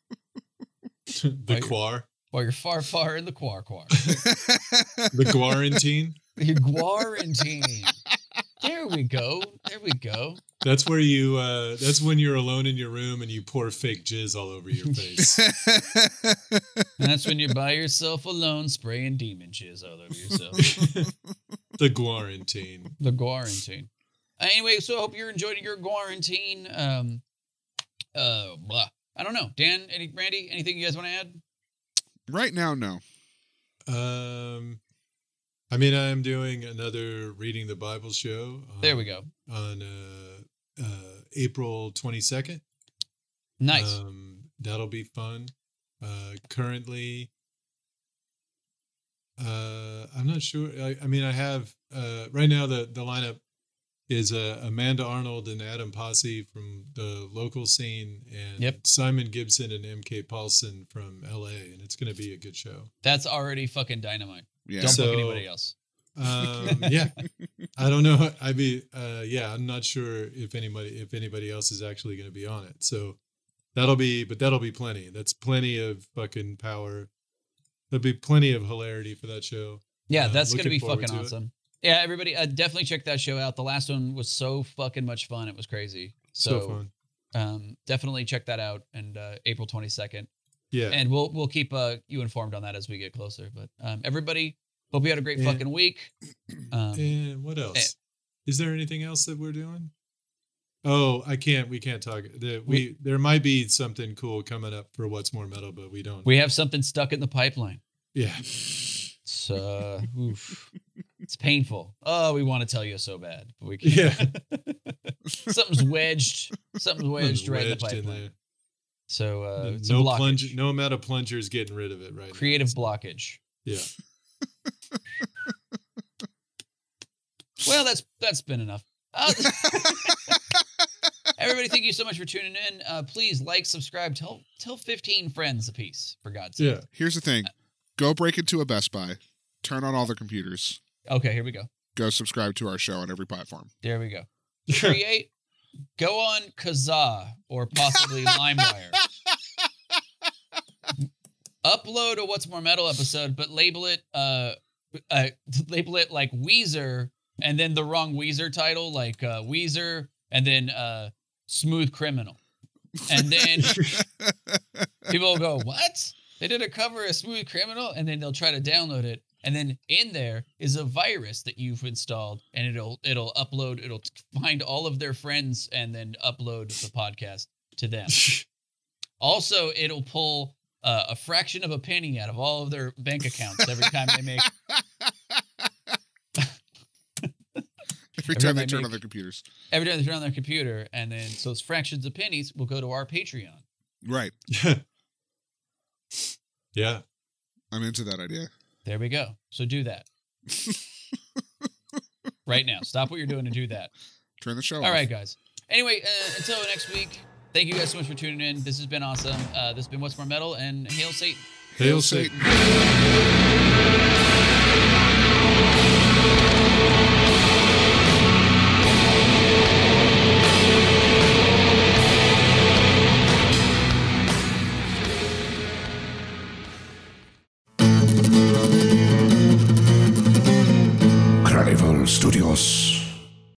the Right. Quar. While you're far, far in the quar quar. The quarantine. The quarantine. There we go. There we go. That's where you uh that's when you're alone in your room and you pour fake jizz all over your face. That's when you're by yourself alone, spraying demon jizz all over yourself. the quarantine. the quarantine. Anyway, so I hope you're enjoying your quarantine. Um, uh, blah. I don't know. Dan, any Randy, anything you guys want to add? Right now, no. Um, I mean, I'm doing another reading the Bible show. There we go. On uh, uh, April 22nd. Nice. Um, that'll be fun. Uh, currently, uh, I'm not sure. I, I mean, I have uh, right now the the lineup is uh, Amanda Arnold and Adam Posse from the local scene, and Yep. Simon Gibson and MK Paulson from LA, and it's going to be a good show. That's already fucking dynamite. Yeah. Don't So- book anybody else. Um, yeah, I don't know. I mean, uh, yeah, I'm not sure if anybody if anybody else is actually going to be on it. So that'll be, but that'll be plenty. That's plenty of fucking power. There'll be plenty of hilarity for that show. Yeah, Uh, that's gonna be fucking awesome. it. Yeah, everybody, uh, definitely check that show out. The last one was so fucking much fun. It was crazy. So, So, fun. um, definitely check that out. And uh, April twenty second, Yeah. and we'll we'll keep uh, you informed on that as we get closer. But um, everybody, hope you had a great Yeah. fucking week. Um, and what eh. else? Is there anything else that we're doing? Oh, I can't. We can't talk. The, we, there might be something cool coming up for what's more metal, but we don't. we have something stuck in the pipeline. yeah. It's uh, oof. it's painful. Oh, we want to tell you so bad, but we can't. Yeah. Something's wedged. Something's wedged right in the Wedged in pipeline. there. So uh, it's a no blockage. plunge. No amount of plungers getting rid of it right. now. creative blockage. Yeah. Well, that's that's been enough. Uh, everybody, thank you so much for tuning in. Uh, please like, subscribe, tell tell fifteen friends apiece for God's sake. Yeah. Here's the thing go break into a Best Buy, turn on all their computers, Okay, here we go. go subscribe to our show on every platform. There we go. Create. go on Kazaa or possibly LimeWire. Upload a What's More Metal episode, but label it uh, uh label it like Weezer and then the wrong Weezer title, like uh Weezer and then uh Smooth Criminal. And then people will go, What? They did a cover of Smooth Criminal, and then they'll try to download it. And then in there is a virus that you've installed, and it'll it'll upload, it'll find all of their friends and then upload the podcast to them. Also, it'll pull uh, a fraction of a penny out of all of their bank accounts every time they make Every Every time time they I turn make- on their computers. every time they turn on their computer, and then so those fractions of pennies will go to our Patreon. Right. yeah. I'm into that idea. There we go. So do that right now. Stop what you're doing and do that. Turn the show All off. right, guys. Anyway, uh, until next week, thank you guys so much for tuning in. This has been awesome. Uh, this has been What's More Metal, and hail Satan. Hail Satan. Carnival Studios.